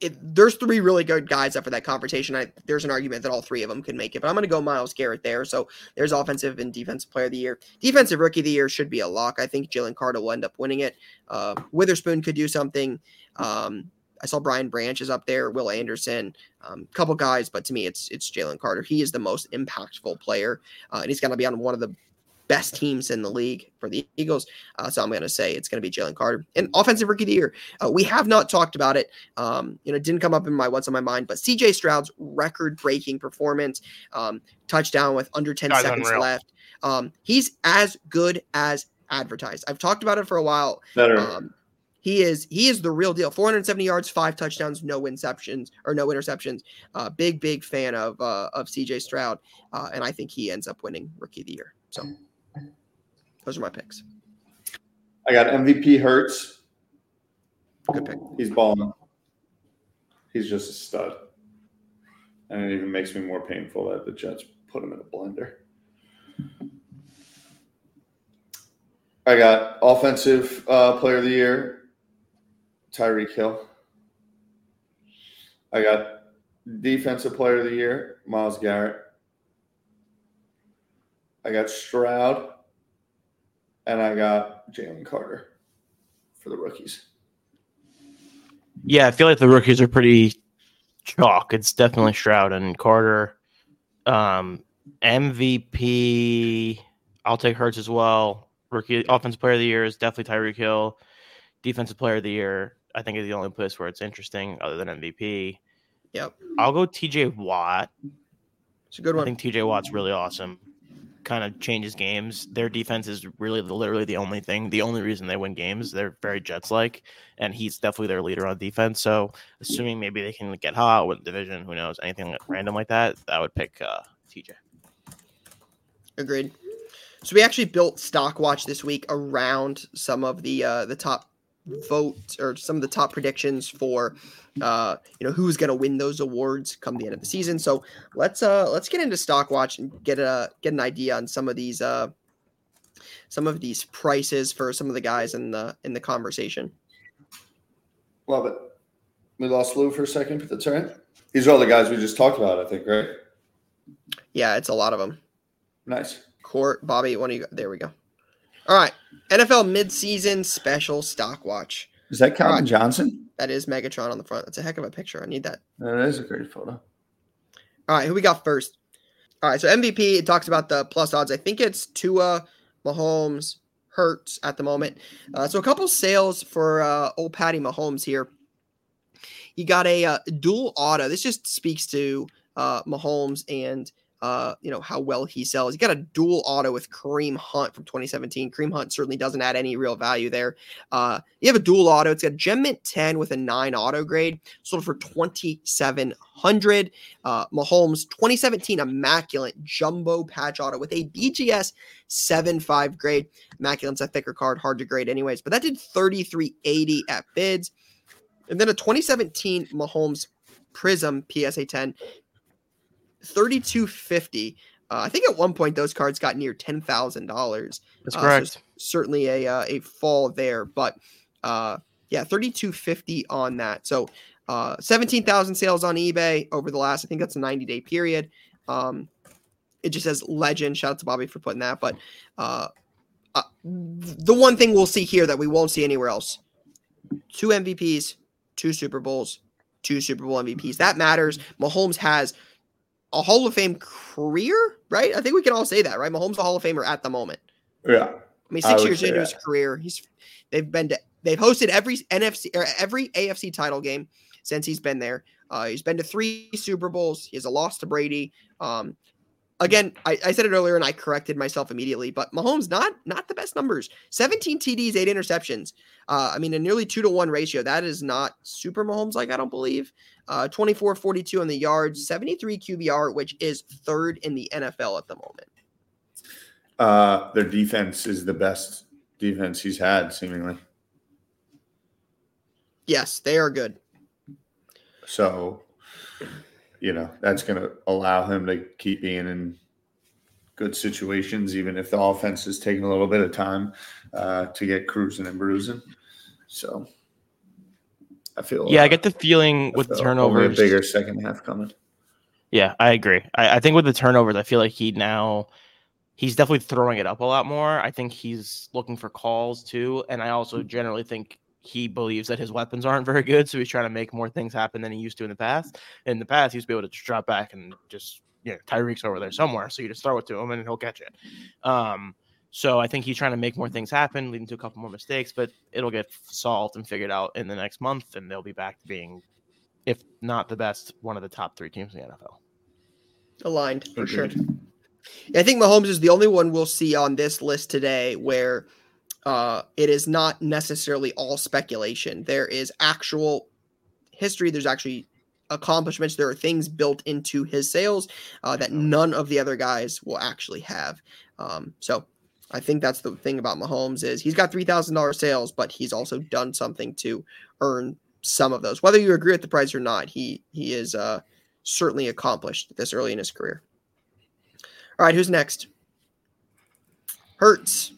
it, there's three really good guys up for that confrontation. I, there's an argument that all three of them could make it, but I'm going to go Myles Garrett there. So there's offensive and defensive player of the year. Defensive rookie of the year should be a lock. I think Jalen Carter will end up winning it. Uh, Witherspoon could do something. Um, I saw Brian Branch is up there, Will Anderson, a um, couple guys, but to me, it's it's Jalen Carter. He is the most impactful player, uh, and he's going to be on one of the best teams in the league for the Eagles. Uh, so I'm going to say it's going to be Jalen Carter. And offensive rookie of the year, uh, we have not talked about it. Um, you know, it didn't come up in my what's on my mind, but CJ Stroud's record breaking performance, um, touchdown with under 10 That's seconds unreal. left. Um, he's as good as advertised. I've talked about it for a while. Better. He is he is the real deal. 470 yards, five touchdowns, no interceptions or no interceptions. Uh, big big fan of uh, of CJ Stroud, uh, and I think he ends up winning Rookie of the Year. So those are my picks. I got MVP Hurts. Good pick. He's balling. He's just a stud. And it even makes me more painful that the Jets put him in a blender. I got offensive uh, player of the year, Tyreek Hill. I got defensive player of the year, Myles Garrett. I got Stroud and I got Jalen Carter for the rookies. Yeah, I feel like the rookies are pretty chalk. It's definitely Stroud and Carter. Um, MVP, I'll take Hurts as well. Rookie offensive player of the year is definitely Tyreek Hill. Defensive player of the year, I think is the only place where it's interesting other than MVP. Yep. I'll go TJ Watt. It's a good one. I think TJ Watt's really awesome kind of changes games. Their defense is really literally the only thing, the only reason they win games. They're very Jets like, and he's definitely their leader on defense. So, assuming maybe they can get hot with division, who knows, anything like random like that, I would pick uh, TJ. Agreed. So we actually built Stock Watch this week around some of the uh, the top vote or some of the top predictions for uh you know who's going to win those awards come the end of the season. So let's uh let's get into stock watch and get a get an idea on some of these uh some of these prices for some of the guys in the in the conversation. Love it. We lost lou for a second but that's all right these are all the guys we just talked about i think right? Yeah it's a lot of them nice. Court bobby one of you there we go all right NFL midseason special stock watch. Is that Calvin right. Johnson? That is Megatron on the front. That's a heck of a picture. I need that. That is a great photo. All right, who we got first? All right, so MVP, it talks about the plus odds. I think it's Tua, Mahomes, Hurts at the moment. Uh, so a couple sales for uh, old Patty Mahomes here. He got a uh, dual auto. This just speaks to uh, Mahomes and uh, you know, how well he sells. He got a dual auto with Kareem Hunt from 2017. Kareem Hunt certainly doesn't add any real value there. Uh, you have a dual auto. It's got Gem Mint 10 with a 9 auto grade, sold for 2700 uh, Mahomes 2017 Immaculate Jumbo Patch Auto with a BGS 7.5 grade. Immaculate's a thicker card, hard to grade anyways, but that did 3380 at bids. And then a 2017 Mahomes Prism PSA 10 3250. Uh, I think at one point those cards got near ten thousand dollars. That's uh, correct. So certainly a uh, a fall there, but uh, yeah, thirty two fifty on that. So uh, seventeen thousand sales on eBay over the last. I think that's a ninety day period. Um, it just says legend. Shout out to Bobby for putting that. But uh, uh, the one thing we'll see here that we won't see anywhere else: two MVPs, two Super Bowls, two Super Bowl MVPs. That matters. Mahomes has a Hall of Fame career, right? I think we can all say that, right? Mahomes a Hall of Famer at the moment. Yeah. I mean, six would years into his career, he's they've been to they've hosted every NFC or every AFC title game since he's been there. Uh, he's been to three Super Bowls. He has a loss to Brady. Um, again, I, I said it earlier and I corrected myself immediately, but Mahomes not not the best numbers. 17 TDs, eight interceptions. Uh, I mean, a nearly two to one ratio. That is not super Mahomes like I don't believe. Uh, 24 42 on the yards, 73 QBR, which is third in the NFL at the moment. Uh, their defense is the best defense he's had, seemingly. Yes, they are good. So, you know, that's going to allow him to keep being in good situations, even if the offense is taking a little bit of time uh, to get cruising and bruising. So, I feel Yeah, I uh, get the feeling I with the turnovers. a bigger second half coming. Yeah, I agree. I, I think with the turnovers, I feel like he now he's definitely throwing it up a lot more. I think he's looking for calls too, and I also generally think he believes that his weapons aren't very good, so he's trying to make more things happen than he used to in the past. In the past, he used to be able to just drop back and just you know Tyreek's over there somewhere, so you just throw it to him and he'll catch it. Um, so I think he's trying to make more things happen, leading to a couple more mistakes, but it'll get solved and figured out in the next month, and they'll be back to being, if not the best, one of the top three teams in the NFL. Aligned for sure. I think Mahomes is the only one we'll see on this list today where uh, it is not necessarily all speculation. There is actual history. There's actually accomplishments. There are things built into his sales uh, that none of the other guys will actually have. Um, so I think that's the thing about Mahomes is he's got three thousand dollars sales, but he's also done something to earn some of those. Whether you agree with the price or not, he he is uh, certainly accomplished this early in his career. All right, who's next? Hurts.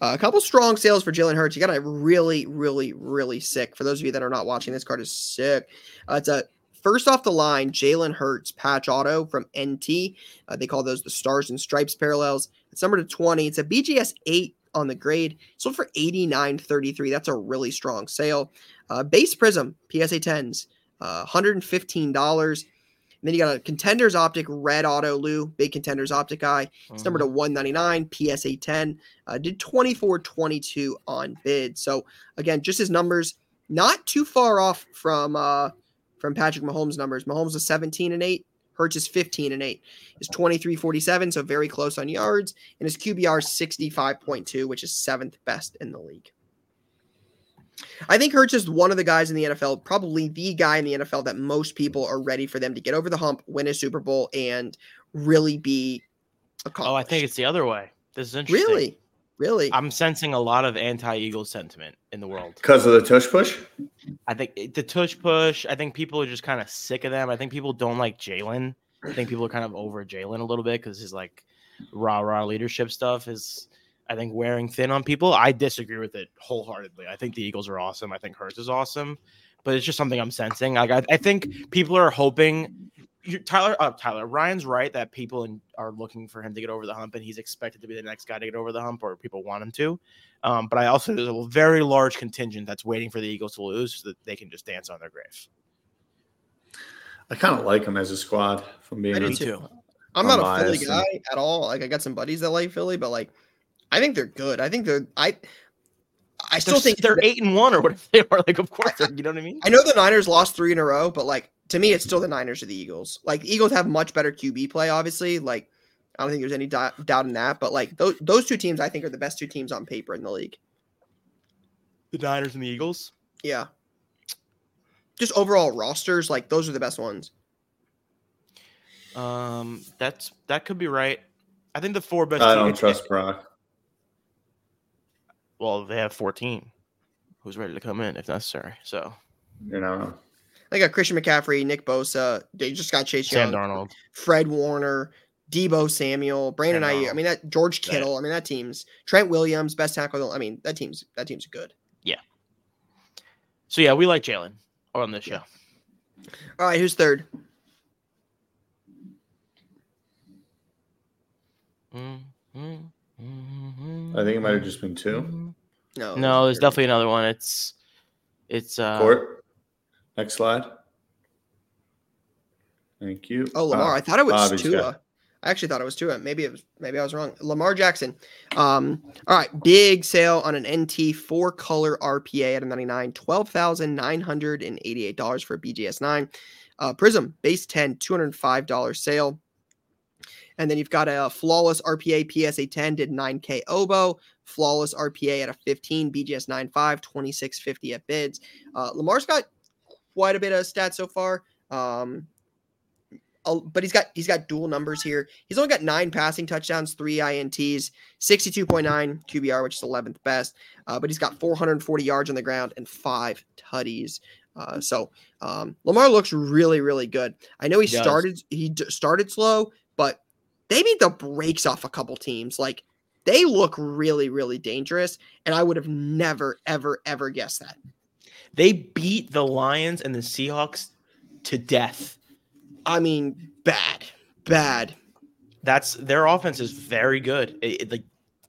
Uh, a couple strong sales for Jalen Hurts. He got a really, really, really sick. For those of you that are not watching, this card is sick. Uh, it's a first off the line Jalen Hurts patch auto from NT. Uh, they call those the Stars and Stripes parallels. It's number to 20. It's a BGS 8 on the grade. Sold for 89.33. That's a really strong sale. Uh, base Prism PSA 10s, uh, $115. And then you got a Contenders Optic Red Auto Lou, big Contenders Optic eye. It's number to 199, PSA 10. Uh, did 24.22 on bid. So again, just his numbers, not too far off from uh, from Patrick Mahomes' numbers. Mahomes is 17 and 8. Hurts is 15 and 8. Is 23.47, so very close on yards. And his QBR is 65.2, which is seventh best in the league. I think Hurts is one of the guys in the NFL, probably the guy in the NFL that most people are ready for them to get over the hump, win a Super Bowl, and really be accomplished. Oh, I think it's the other way. This is interesting. really, really. I'm sensing a lot of anti-Eagles sentiment in the world. Because of the tush push? I think eh, the tush push. I think people are just kind of sick of them. I think people don't like Jalen. I think people are kind of over Jalen a little bit because his like rah rah leadership stuff is, I think, wearing thin on people. I disagree with it wholeheartedly. I think the Eagles are awesome. I think Hurts is awesome, but it's just something I'm sensing. Like I, I think people are hoping. Tyler, uh, Tyler, Ryan's right that people in, are looking for him to get over the hump, and he's expected to be the next guy to get over the hump, or people want him to. Um, but I also there's a very large contingent that's waiting for the Eagles to lose so that they can just dance on their grave. I kind of like him as a squad, from being I do too. I'm not a Philly Unbiased and- guy at all. Like I got some buddies that like Philly, but like I think they're good. I think they're I I still They're, think they're eight and one or whatever they are. Like, of course, they're, you know what I mean. I know the Niners lost three in a row, but like to me, it's still the Niners or the Eagles. Like the Eagles have much better QB play, obviously. Like I don't think there's any doubt, doubt in that. But like those those two teams, I think are the best two teams on paper in the league. The Niners and the Eagles. Yeah. Just overall rosters, like those are the best ones. Um, that's that could be right. I think the four best. I don't teams- trust Brock. Well, they have fourteen. Who's ready to come in if necessary? So You know, They got Christian McCaffrey, Nick Bosa. They just got Chase Sam Young, Darnold. Fred Warner, Deebo Samuel, Brandon Sam Aiyuk. I mean that George That- Kittle. I mean that team's Trent Williams, best tackle. I mean that team's that team's good. Yeah. So yeah, we like Jalen on this show. All right, who's third? Mm, mm, mm, I think it might have just been two. No, No, there's third. definitely another one. It's it's uh Court. Next slide. Thank you. Oh, Lamar. Uh, I thought it was Bobby's Tua. got- I actually thought it was Tua. Maybe it was. Maybe I was wrong. Lamar Jackson. Um. All right. Big sale on an NT four color RPA at a 99. Twelve thousand nine hundred and eighty eight dollars for a BGS nine. Uh, Prism base 10, two hundred five dollars sale. And then you've got a flawless RPA PSA 10 did 9K oboe, flawless RPA at a 15, BGS 9.5, 2650 at bids. Uh, Lamar's got quite a bit of stats so far. Um, but he's got he's got dual numbers here. He's only got nine passing touchdowns, three ints, 62.9 QBR, which is 11th best. Uh, but he's got 440 yards on the ground and five tutties. Uh, so um, Lamar looks really really good. I know he, He started he d- started slow, but they beat the brakes off a couple teams. Like they look really really dangerous, and I would have never ever ever guessed that. They beat the Lions and the Seahawks to death. I mean, bad, bad. That's their offense is very good. It, it- like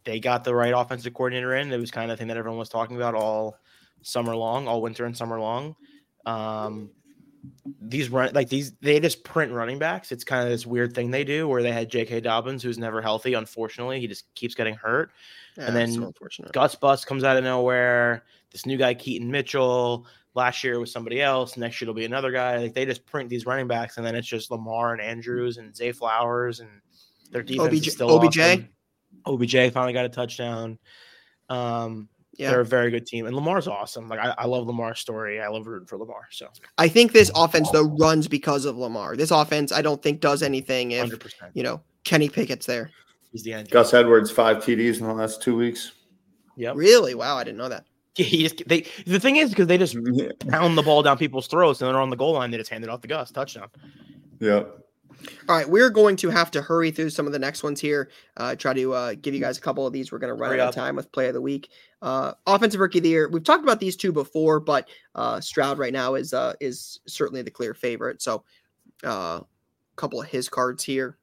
they got the right offensive coordinator in. It was kind of the thing that everyone was talking about all summer long, all winter and summer long. Um, these run like these they just print running backs. It's kind of this weird thing they do where they had J.K. Dobbins, who's never healthy. Unfortunately, he just keeps getting hurt. Yeah, then so. Gus Bus comes out of nowhere. This new guy, Keaton Mitchell. Last year was somebody else. Next year it'll be another guy. Like they just print these running backs, and then it's just Lamar and Andrews and Zay Flowers, and their defense OBJ is still OBJ? awesome. OBJ finally got a touchdown. Um, Yeah. they're a very good team, and Lamar's awesome. Like I, I love Lamar's story. I love rooting for Lamar. So I think this offense though runs because of Lamar. This offense, I don't think does anything if hundred percent, you know Kenny Pickett's there. he's the end. Gus Edwards five TDs in the last two weeks. Yep. Really? Wow, I didn't know that. Yeah, he just they. The thing is because they just pound the ball down people's throats, and they're on the goal line. They just hand it off to Gus touchdown. Yep. All right, we're going to have to hurry through some of the next ones here. Uh, try to uh, give you guys a couple of these. We're going to run Hurry out of time with play of the week. Uh, offensive rookie of the year. We've talked about these two before, but uh, Stroud right now is uh, is certainly the clear favorite. So, a uh, couple of his cards here.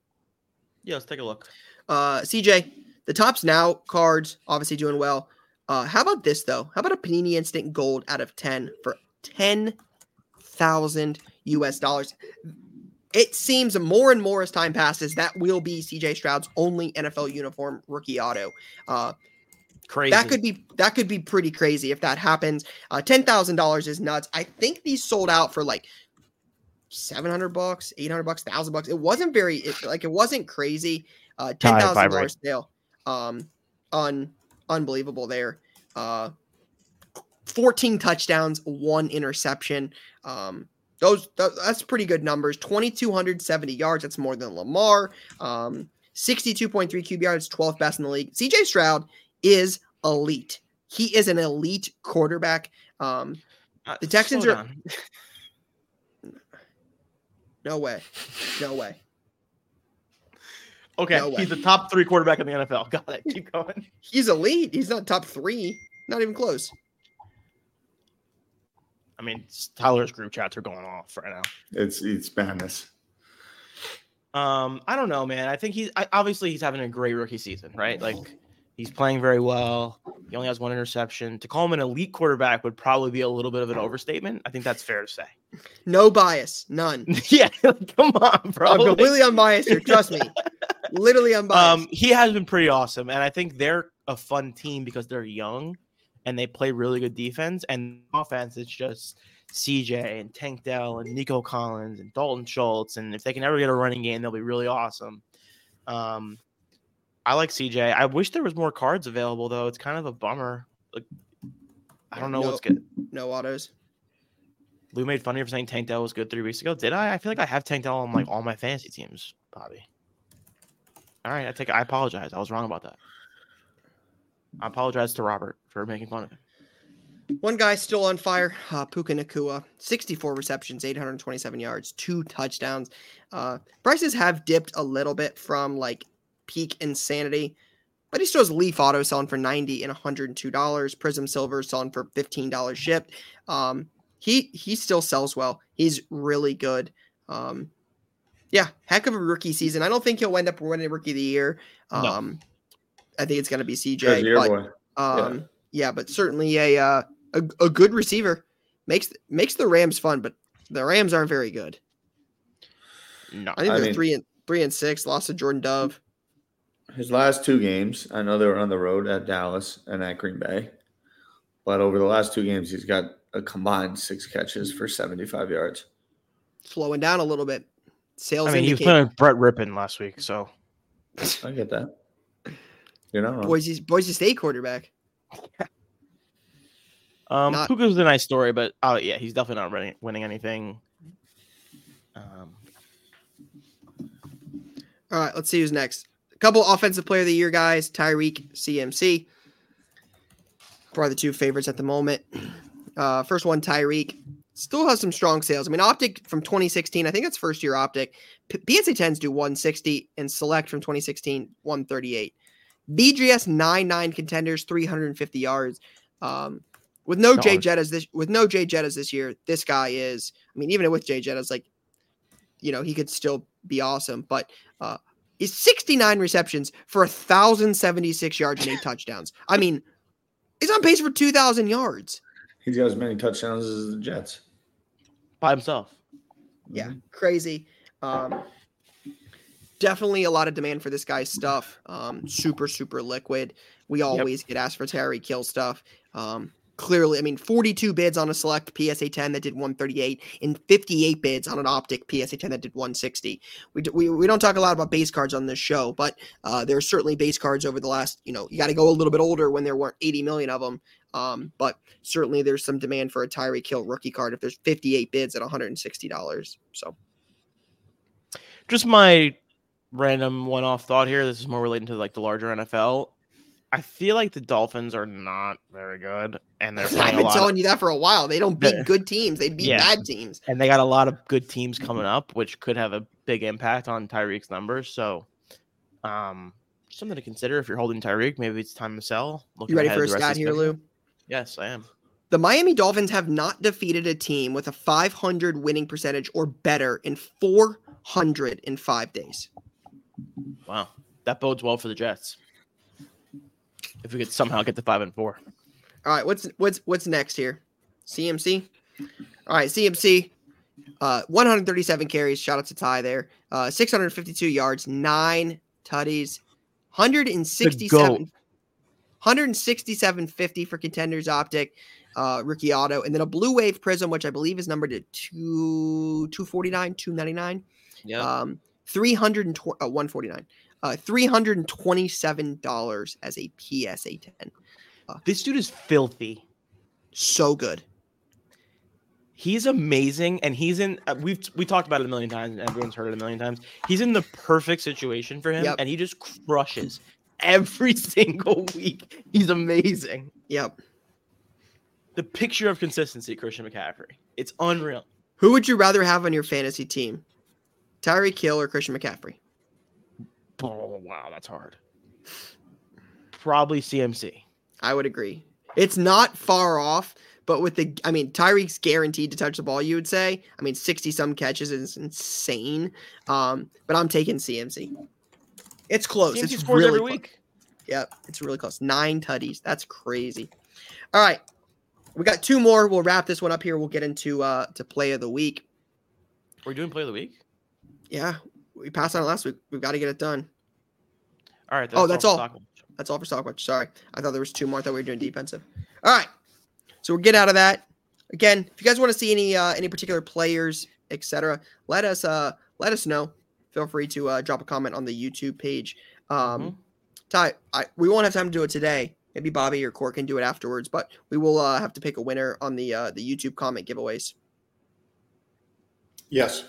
Yeah, let's take a look. Uh, CJ, the Topps now cards obviously doing well. Uh, how about this though? How about a Panini Instant Gold out of ten for ten thousand US dollars? It seems more and more as time passes that will be CJ Stroud's only NFL uniform rookie auto. Uh, Crazy. that could be that could be pretty crazy if that happens. Uh, ten thousand dollars is nuts. I think these sold out for like seven hundred bucks, eight hundred bucks, thousand bucks. It wasn't very it, like it wasn't crazy. Uh, ten thousand dollars sale. Um, un unbelievable there. Uh, fourteen touchdowns, one interception. Um, those th- that's pretty good numbers. Twenty two hundred seventy yards. That's more than Lamar. Um, sixty two point three QBR. That's twelfth best in the league. CJ Stroud is elite. He is an elite quarterback. Um, Uh, the Texans slow are- no way, no way. okay. no way. he's the top three quarterback in the NFL. Got it. Keep going. He's elite. He's not top three. Not even close. I mean, Tyler's group chats are going off right now. It's it's madness. Um, I don't know, man. I think he's I, obviously he's having a great rookie season, right? Like he's playing very well. He only has one interception. To call him an elite quarterback would probably be a little bit of an overstatement. I think that's fair to say. No bias. None. yeah, come on, bro. I'm completely unbiased here. Trust me. Literally unbiased. um, he has been pretty awesome, and I think they're a fun team because they're young and they play really good defense. And offense, it's just CJ and Tank Dell and Nico Collins and Dalton Schultz. And if they can ever get a running game, they'll be really awesome. Um, I like CJ. I wish there was more cards available though. It's kind of a bummer. Like, I don't know No. what's good. no autos. Lou made fun of you for saying Tank Dell was good three weeks ago. Did I? I feel like I have Tank Dell on like all my fantasy teams, Bobby. All right, I take. I apologize. I was wrong about that. I apologize to Robert for making fun of him. One guy still on fire, uh, Puka Nacua, 64 receptions, 827 yards, two touchdowns. Uh, prices have dipped a little bit from like peak insanity, but he still has Leaf Auto selling for 90 and 102 dollars. Prism Silver selling for 15 dollars shipped. Um, he he still sells well. He's really good. Um, yeah, heck of a rookie season. I don't think he'll end up winning Rookie of the Year. No. I think it's going to be CJ. but- um, yeah. but certainly a, uh, a a good receiver makes makes the Rams fun, but the Rams aren't very good. No. I think they're mean- three and three and six. Lost to Jordan Love. His last two games, I know they were on the road at Dallas and at Green Bay, but over the last two games, he's got a combined six catches for 75 yards. slowing down a little bit. Sales I mean, he was playing Brett Rypien last week, so I get that. You know, Boise Boise State quarterback. um, Not- Puka was a nice story, but oh yeah, he's definitely not winning, winning anything. Um, All right, let's see who's next. A couple offensive player of the year guys: Tyreek, CMC. Probably the two favorites at the moment. Uh, first one, Tyreek. Still has some strong sales. I mean, Optic from 2016, I think that's first year Optic. P- PSA 10s do 160 and Select from 2016, 138. BGS 99 contenders, 350 yards. Um, with no Jay Dollars. Jettas this with no Jay Jettas this year, this guy is. I mean, even with Jay Jettas, like, you know, he could still be awesome. But uh, is 69 receptions for 1,076 yards and eight touchdowns. I mean, he's on pace for 2,000 yards. he's got as many touchdowns as the Jets. by himself. Yeah, crazy. Um, definitely a lot of demand for this guy's stuff. Um, super, super liquid. We always get asked for Tyreek Hill stuff. Um, clearly, I mean, 42 bids on a select PSA 10 that did 138 and 58 bids on an optic PSA 10 that did 160. We, d- we, we don't talk a lot about base cards on this show, but uh, there are certainly base cards over the last, you know, you got to go a little bit older when there weren't 80 million of them. Um, but certainly there's some demand for a Tyreek Hill rookie card if there's 58 bids at $160. So Just my random one-off thought here. This is more relating to like the larger NFL. I feel like the Dolphins are not very good, and they're I've been lot. Of, telling you that for a while. They don't beat good teams; they beat Yeah. bad teams. and they got a lot of good teams coming up, which could have a big impact on Tyreek's numbers. So, um, something to consider if you're holding Tyreek. Maybe it's time to sell. You looking ready ahead for a to the rest of stat here. Lou? Yes, I am. The Miami Dolphins have not defeated a team with a 500 winning percentage or better in 405 days. Wow, that bodes well for the Jets. If we could somehow get to five and four. All right, what's what's what's next here? CMC. All right, CMC. Uh, 137 carries. Shout out to Ty there. Uh, 652 yards, nine tutties, 167, 167.50 for contenders optic, uh, rookie auto, and then a blue wave prism, which I believe is numbered at two 249, 299. Yeah, Um, 320, uh, 149. Uh, $327 as a PSA 10. this dude is filthy. So good. He's amazing, and he's in. Uh, we've we talked about it a million times, and everyone's heard it a million times. He's in the perfect situation for him, Yep. and he just crushes every single week. He's amazing. Yep. The picture of consistency, Christian McCaffrey. It's unreal. Who would you rather have on your fantasy team? Tyreek Hill or Christian McCaffrey? Oh wow, that's hard. Probably CMC. I would agree. It's not far off, but with the, I mean, Tyreek's guaranteed to touch the ball, you would say. I mean, 60 some catches is insane. Um, but I'm taking CMC. It's close. CMC it's scores really every close. week. Yep, it's really close. Nine tutties. That's crazy. All right. We got two more. We'll wrap this one up here. We'll get into uh to play of the week. We're doing play of the week. Yeah, we passed on it last week. We've got to get it done. All right. Oh, that's for all. That's all for Stockwatch. Sorry. I thought there was two more. I thought we were doing defensive. All right. So we'll get out of that. Again, if you guys want to see any uh any particular players, etc., let us uh let us know. Feel free to uh drop a comment on the YouTube page. Um Mhm. Ty, I, we won't have time to do it today. Maybe Bobby or Court can do it afterwards, but we will uh, have to pick a winner on the uh, the YouTube comment giveaways. Yes.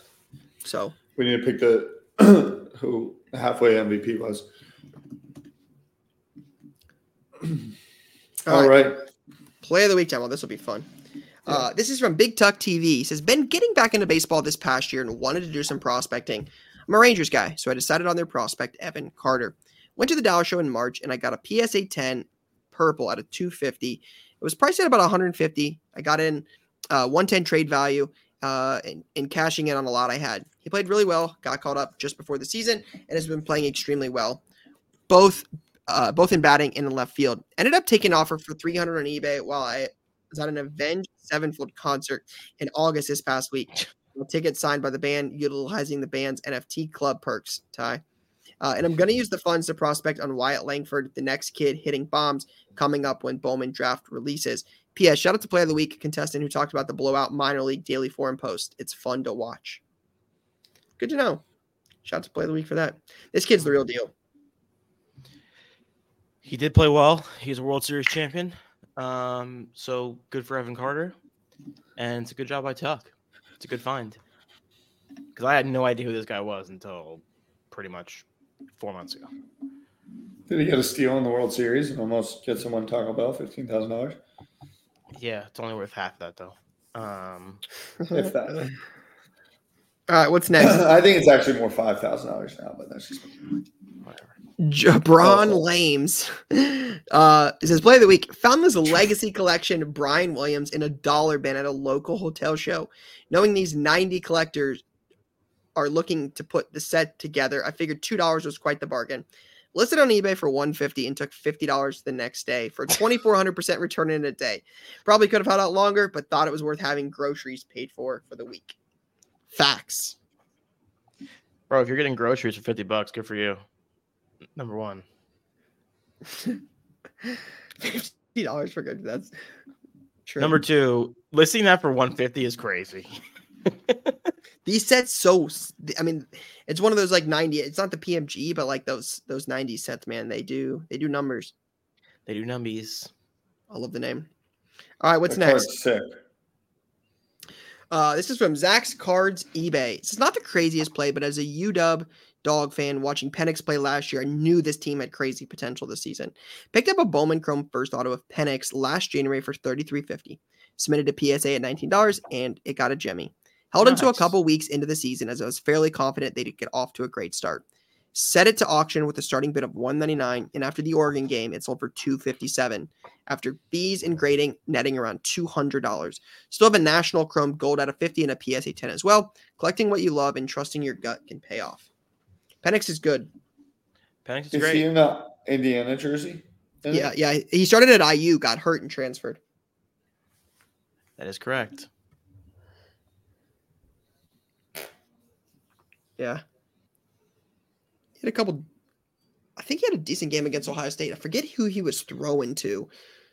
So We need to pick the who halfway MVP was. all All right. right. Play of the week time. Well, this will be fun. Uh, this is from Big Tuck TV. He says, Been getting back into baseball this past year and wanted to do some prospecting. I'm a Rangers guy, so I decided on their prospect, Evan Carter. Went to the Dallas show in March and I got a PSA 10 purple at a 250. It was priced at about 150. I got in uh, 110 trade value uh, and, and cashing in on a lot I had. He played really well, got called up just before the season, and has been playing extremely well. Both uh, both in batting and in left field. Ended up taking offer for 300 on eBay while I was at an Avenged Sevenfold concert in August this past week. tickets signed by the band utilizing the band's NFT club perks, Ty. Uh, and I'm going to use the funds to prospect on Wyatt Langford, the next kid hitting bombs coming up when Bowman draft releases. P.S. Shout out to Player of the Week contestant who talked about the blowout minor league daily forum post. It's fun to watch. Good to know. Shout out to Player of the Week for that. This kid's the real deal. He did play well. He's a World Series champion. Um, so good for Evan Carter. And it's a good job by Tuck. It's a good find. Because I had no idea who this guy was until pretty much four months ago. Did he get a steal in the World Series and almost get someone Taco Bell fifteen thousand dollars? Yeah, it's only worth half that though. Um, If that. All right, what's next? I think it's actually more five thousand dollars now, but that's just whatever. Jabron Awful. Lames. Uh, it says play of the week. Found this legacy collection of Brian Williams in a dollar bin at a local hotel show. Knowing these 90 collectors are looking to put the set together, I figured two dollars was quite the bargain. Listed on eBay for 150 and took $50 the next day for 2400% return in a day. Probably could have held out longer, but thought it was worth having groceries paid for for the week. Facts. Bro, if you're getting groceries for 50 bucks, good for you. Number one. Fifty dollars for good. That's true. Number two, listing that for 150 is crazy. these sets so I mean it's one of those like 90 it's not the pmg but like those those 90 sets man they do they do numbers. They do numbies. i love the name. All right what's That card's next? Sick. uh this is from zach's cards ebay. This is not the craziest play but as a uw dog fan watching penix play last year i knew this team had crazy potential this season. Picked up a bowman chrome first auto of penix last january for 3350 submitted to psa at $19 and it got a jemmy Held into a couple weeks into the season as I was fairly confident they'd get off to a great start. Set it to auction with a starting bid of 199 and after the Oregon game it sold for 257 after fees and grading netting around $200. Still have a national chrome gold out of 50 and a PSA 10 as well. Collecting what you love and trusting your gut can pay off. Penix is good. Penix is Is great. he in the Indiana jersey? Yeah, it? yeah. He started at IU, got hurt and transferred. That is correct. Yeah. He had a couple. I think he had a decent game against Ohio State. I forget who he was throwing to.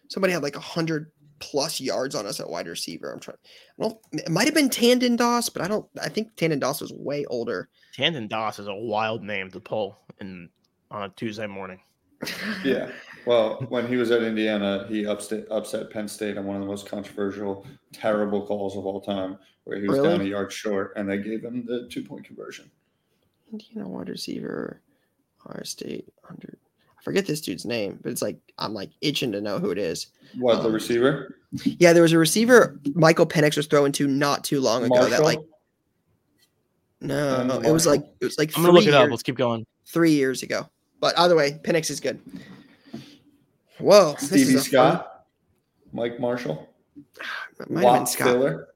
Somebody had like a hundred plus yards on us at wide receiver. I'm trying. Well. It might have been Tandon Doss, but I don't. I think Tandon Doss was way older. Tandon Doss is a wild name to pull in on a Tuesday morning. Yeah. Well, when he was at Indiana, he upset, upset Penn State on one of the most controversial, terrible calls of all time, where he was Really? down a yard short, and they gave him the two point conversion. Indiana wide receiver, Ohio State hundred. I forget this dude's name, but it's like I'm like itching to know who it is. What the Um, receiver? Yeah, there was a receiver Michael Penix was throwing to not too long ago. That like no, Um, it was like it was like I'm gonna look three it up. Let's keep going. three years ago. But either way, Penix is good. Whoa, Stevie is a fun- Scott, Mike Marshall, It might have Watt Filler.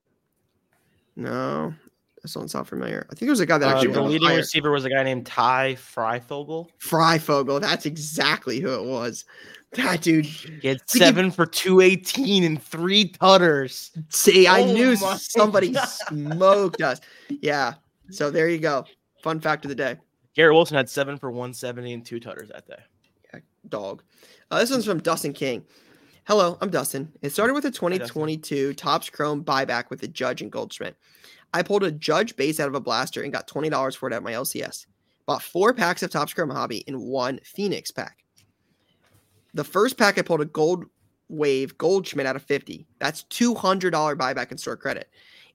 No, this one sound familiar. I think it was a guy that Uh, actually the leading higher. receiver was a guy named Ty Fryfogle. Fryfogle. That's exactly who it was. That dude. He had he- seven for 218 and three tutters. See, I Oh knew somebody God. smoked us. Yeah. So there you go. Fun fact of the day. Garrett Wilson had seven for 170 and two tutters that day. Dog. Uh, this one's from Dustin King. Hello, I'm Dustin. It started with a 2022 Topps Chrome buyback with a Judge and Goldschmidt. I pulled a Judge base out of a blaster and got $20 for it at my LCS. Bought four packs of Topps Chrome Hobby and one Phoenix pack. The first pack I pulled a Gold Wave Goldschmidt out of 50. That's $200 buyback in store credit.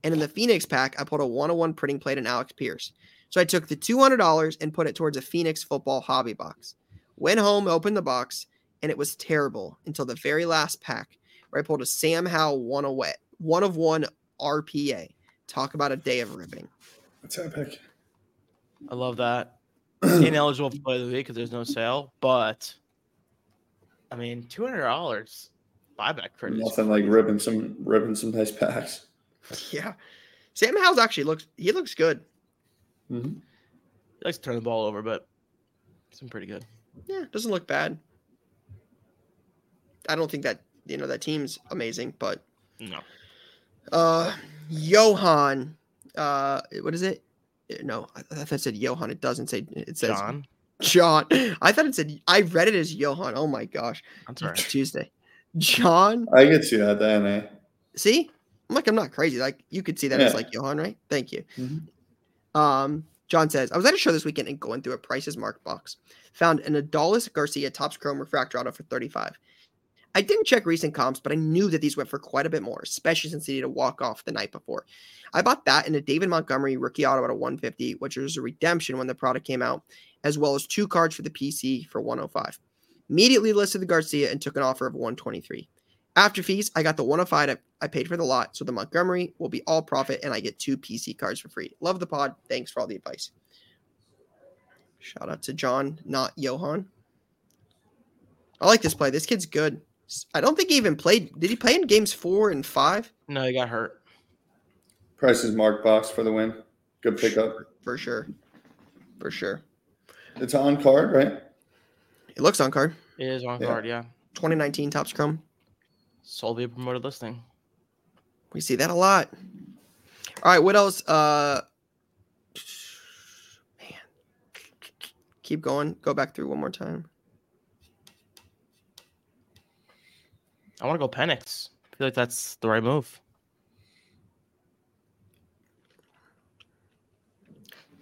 And in the Phoenix pack, I pulled a 101 printing plate and Alec Pierce. So I took the $200 and put it towards a Phoenix football hobby box. Went home, opened the box, and it was terrible until the very last pack where I pulled a Sam Howell one away, one of one RPA. Talk about a day of ripping. That's epic. I love that. Ineligible for play of the week because there's no sale, but I mean, two hundred dollars buyback credit. Nothing like ripping some ripping some nice packs. Yeah. Sam Howell's actually looks he looks good. Mhm. He likes to turn the ball over, but it's been pretty good. Yeah, doesn't look bad. I don't think that you know that team's amazing, but No, uh Johan Uh, what is it? No, I I thought it said Johan. It doesn't say. It says John. John. I thought it said. I read it as Johan. Oh my gosh. That's all It's. Tuesday. John. I could see that then. Eh? See, I'm like I'm not crazy. Like you could see that as like Johan, right? Thank you. Mhm. Um, John says I was at a show this weekend and going through a prices mark box, found an Adolis Garcia Topps Chrome Refractor Auto for 35. I didn't check recent comps, but I knew that these went for quite a bit more, especially since they did a walk off the night before. I bought that and a David Montgomery rookie auto at a 150, which was a redemption when the product came out, as well as two cards for the PC for 105. Immediately listed the Garcia and took an offer of 123. After fees, I got the 105 I- I paid for the lot, so the Montgomery will be all profit and I get two PC cards for free. Love the pod. Thanks for all the advice. Shout out to John, not Johan. I like this play. This kid's good. I don't think he even played. Did he play in games four and five? No, he got hurt. Prices mark box for the win. Good pickup. For sure. For sure. It's on card, right? It looks on card. It is on Yeah. card, yeah. 2019 Topps Chrome. Sold via promoted listing. We see that a lot. All right, what else? Uh man. Keep going. Go back through one more time. I want to go Penix. I feel like that's the right move.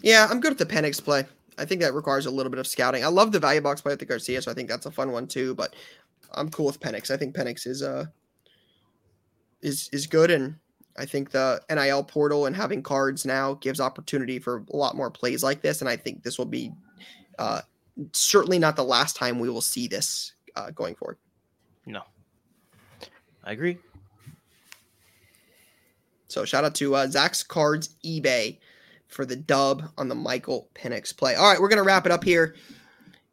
Yeah, I'm good with the Penix play. I think that requires a little bit of scouting. I love the value box play with the Garcia, so I think that's a fun one too. But I'm cool with Penix. I think Penix is uh is is good, and I think the NIL portal and having cards now gives opportunity for a lot more plays like this. And I think this will be uh, certainly not the last time we will see this uh, going forward. No. I agree. So shout out to uh, Zach's Cards eBay for the dub on the Michael Penix play. All right, we're gonna wrap it up here.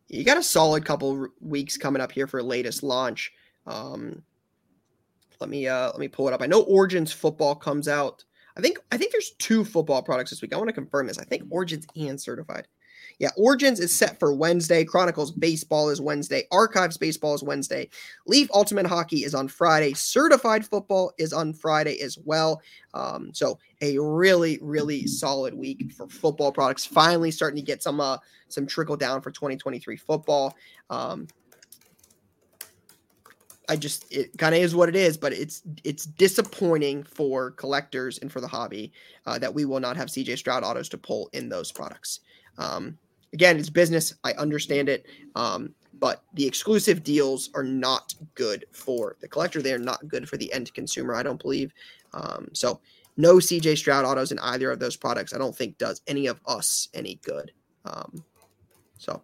You got a solid couple weeks coming up here for latest launch. Um, let me uh, let me pull it up. I know Origins football comes out. I think I think there's two football products this week. I want to confirm this. I think Origins and Certified. Yeah, Origins is set for Wednesday. Chronicles Baseball is Wednesday. Archives Baseball is Wednesday. Leaf Ultimate Hockey is on Friday. Certified Football is on Friday as well. Um, so a really, really solid week for football products. Finally, starting to get some uh, some trickle down for 2023 football. Um, I just it kind of is what it is, but it's it's disappointing for collectors and for the hobby uh, that we will not have CJ Stroud autos to pull in those products. Um, again, it's business. I understand it. Um, but the exclusive deals are not good for the collector. They are not good for the end consumer, I don't believe. Um, so, no CJ Stroud autos in either of those products, I don't think does any of us any good. Um, so,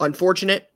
unfortunate.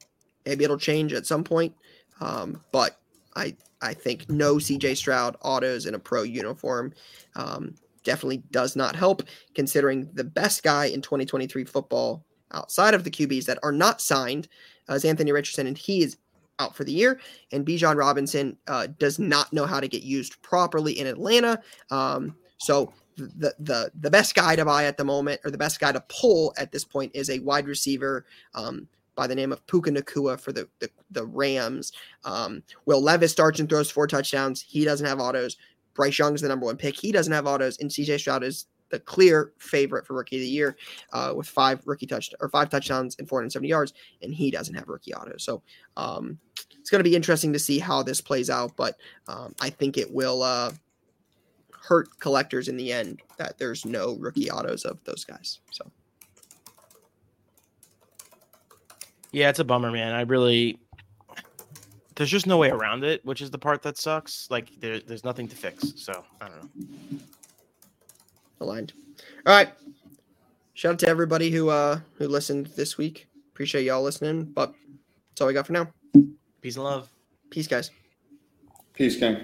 Maybe it'll change at some point. Um, but I, I think no CJ Stroud autos in a pro uniform um, definitely does not help, considering the best guy in 2023 football outside of the QBs that are not signed uh, is Anthony Richardson, and he is out for the year. And Bijan Robinson uh, does not know how to get used properly in Atlanta. Um, so the the the best guy to buy at the moment, or the best guy to pull at this point, is a wide receiver um, by the name of Puka Nacua for the the, the Rams. Um, Will Levis starts and throws four touchdowns. He doesn't have autos. Bryce Young is the number one pick. He doesn't have autos, and CJ Stroud is the clear favorite for rookie of the year uh, with five rookie touch or five touchdowns and 470 yards, and he doesn't have rookie autos. So um, it's going to be interesting to see how this plays out, but um, I think it will uh, hurt collectors in the end that there's no rookie autos of those guys. So Yeah, it's a bummer, man. I really there's just no way around it, which is the part that sucks. Like there, there's nothing to fix. So I don't know. aligned. All right. Shout out to everybody who uh who listened this week. Appreciate y'all listening, but that's all we got for now. Peace and love. Peace, guys. Peace, King.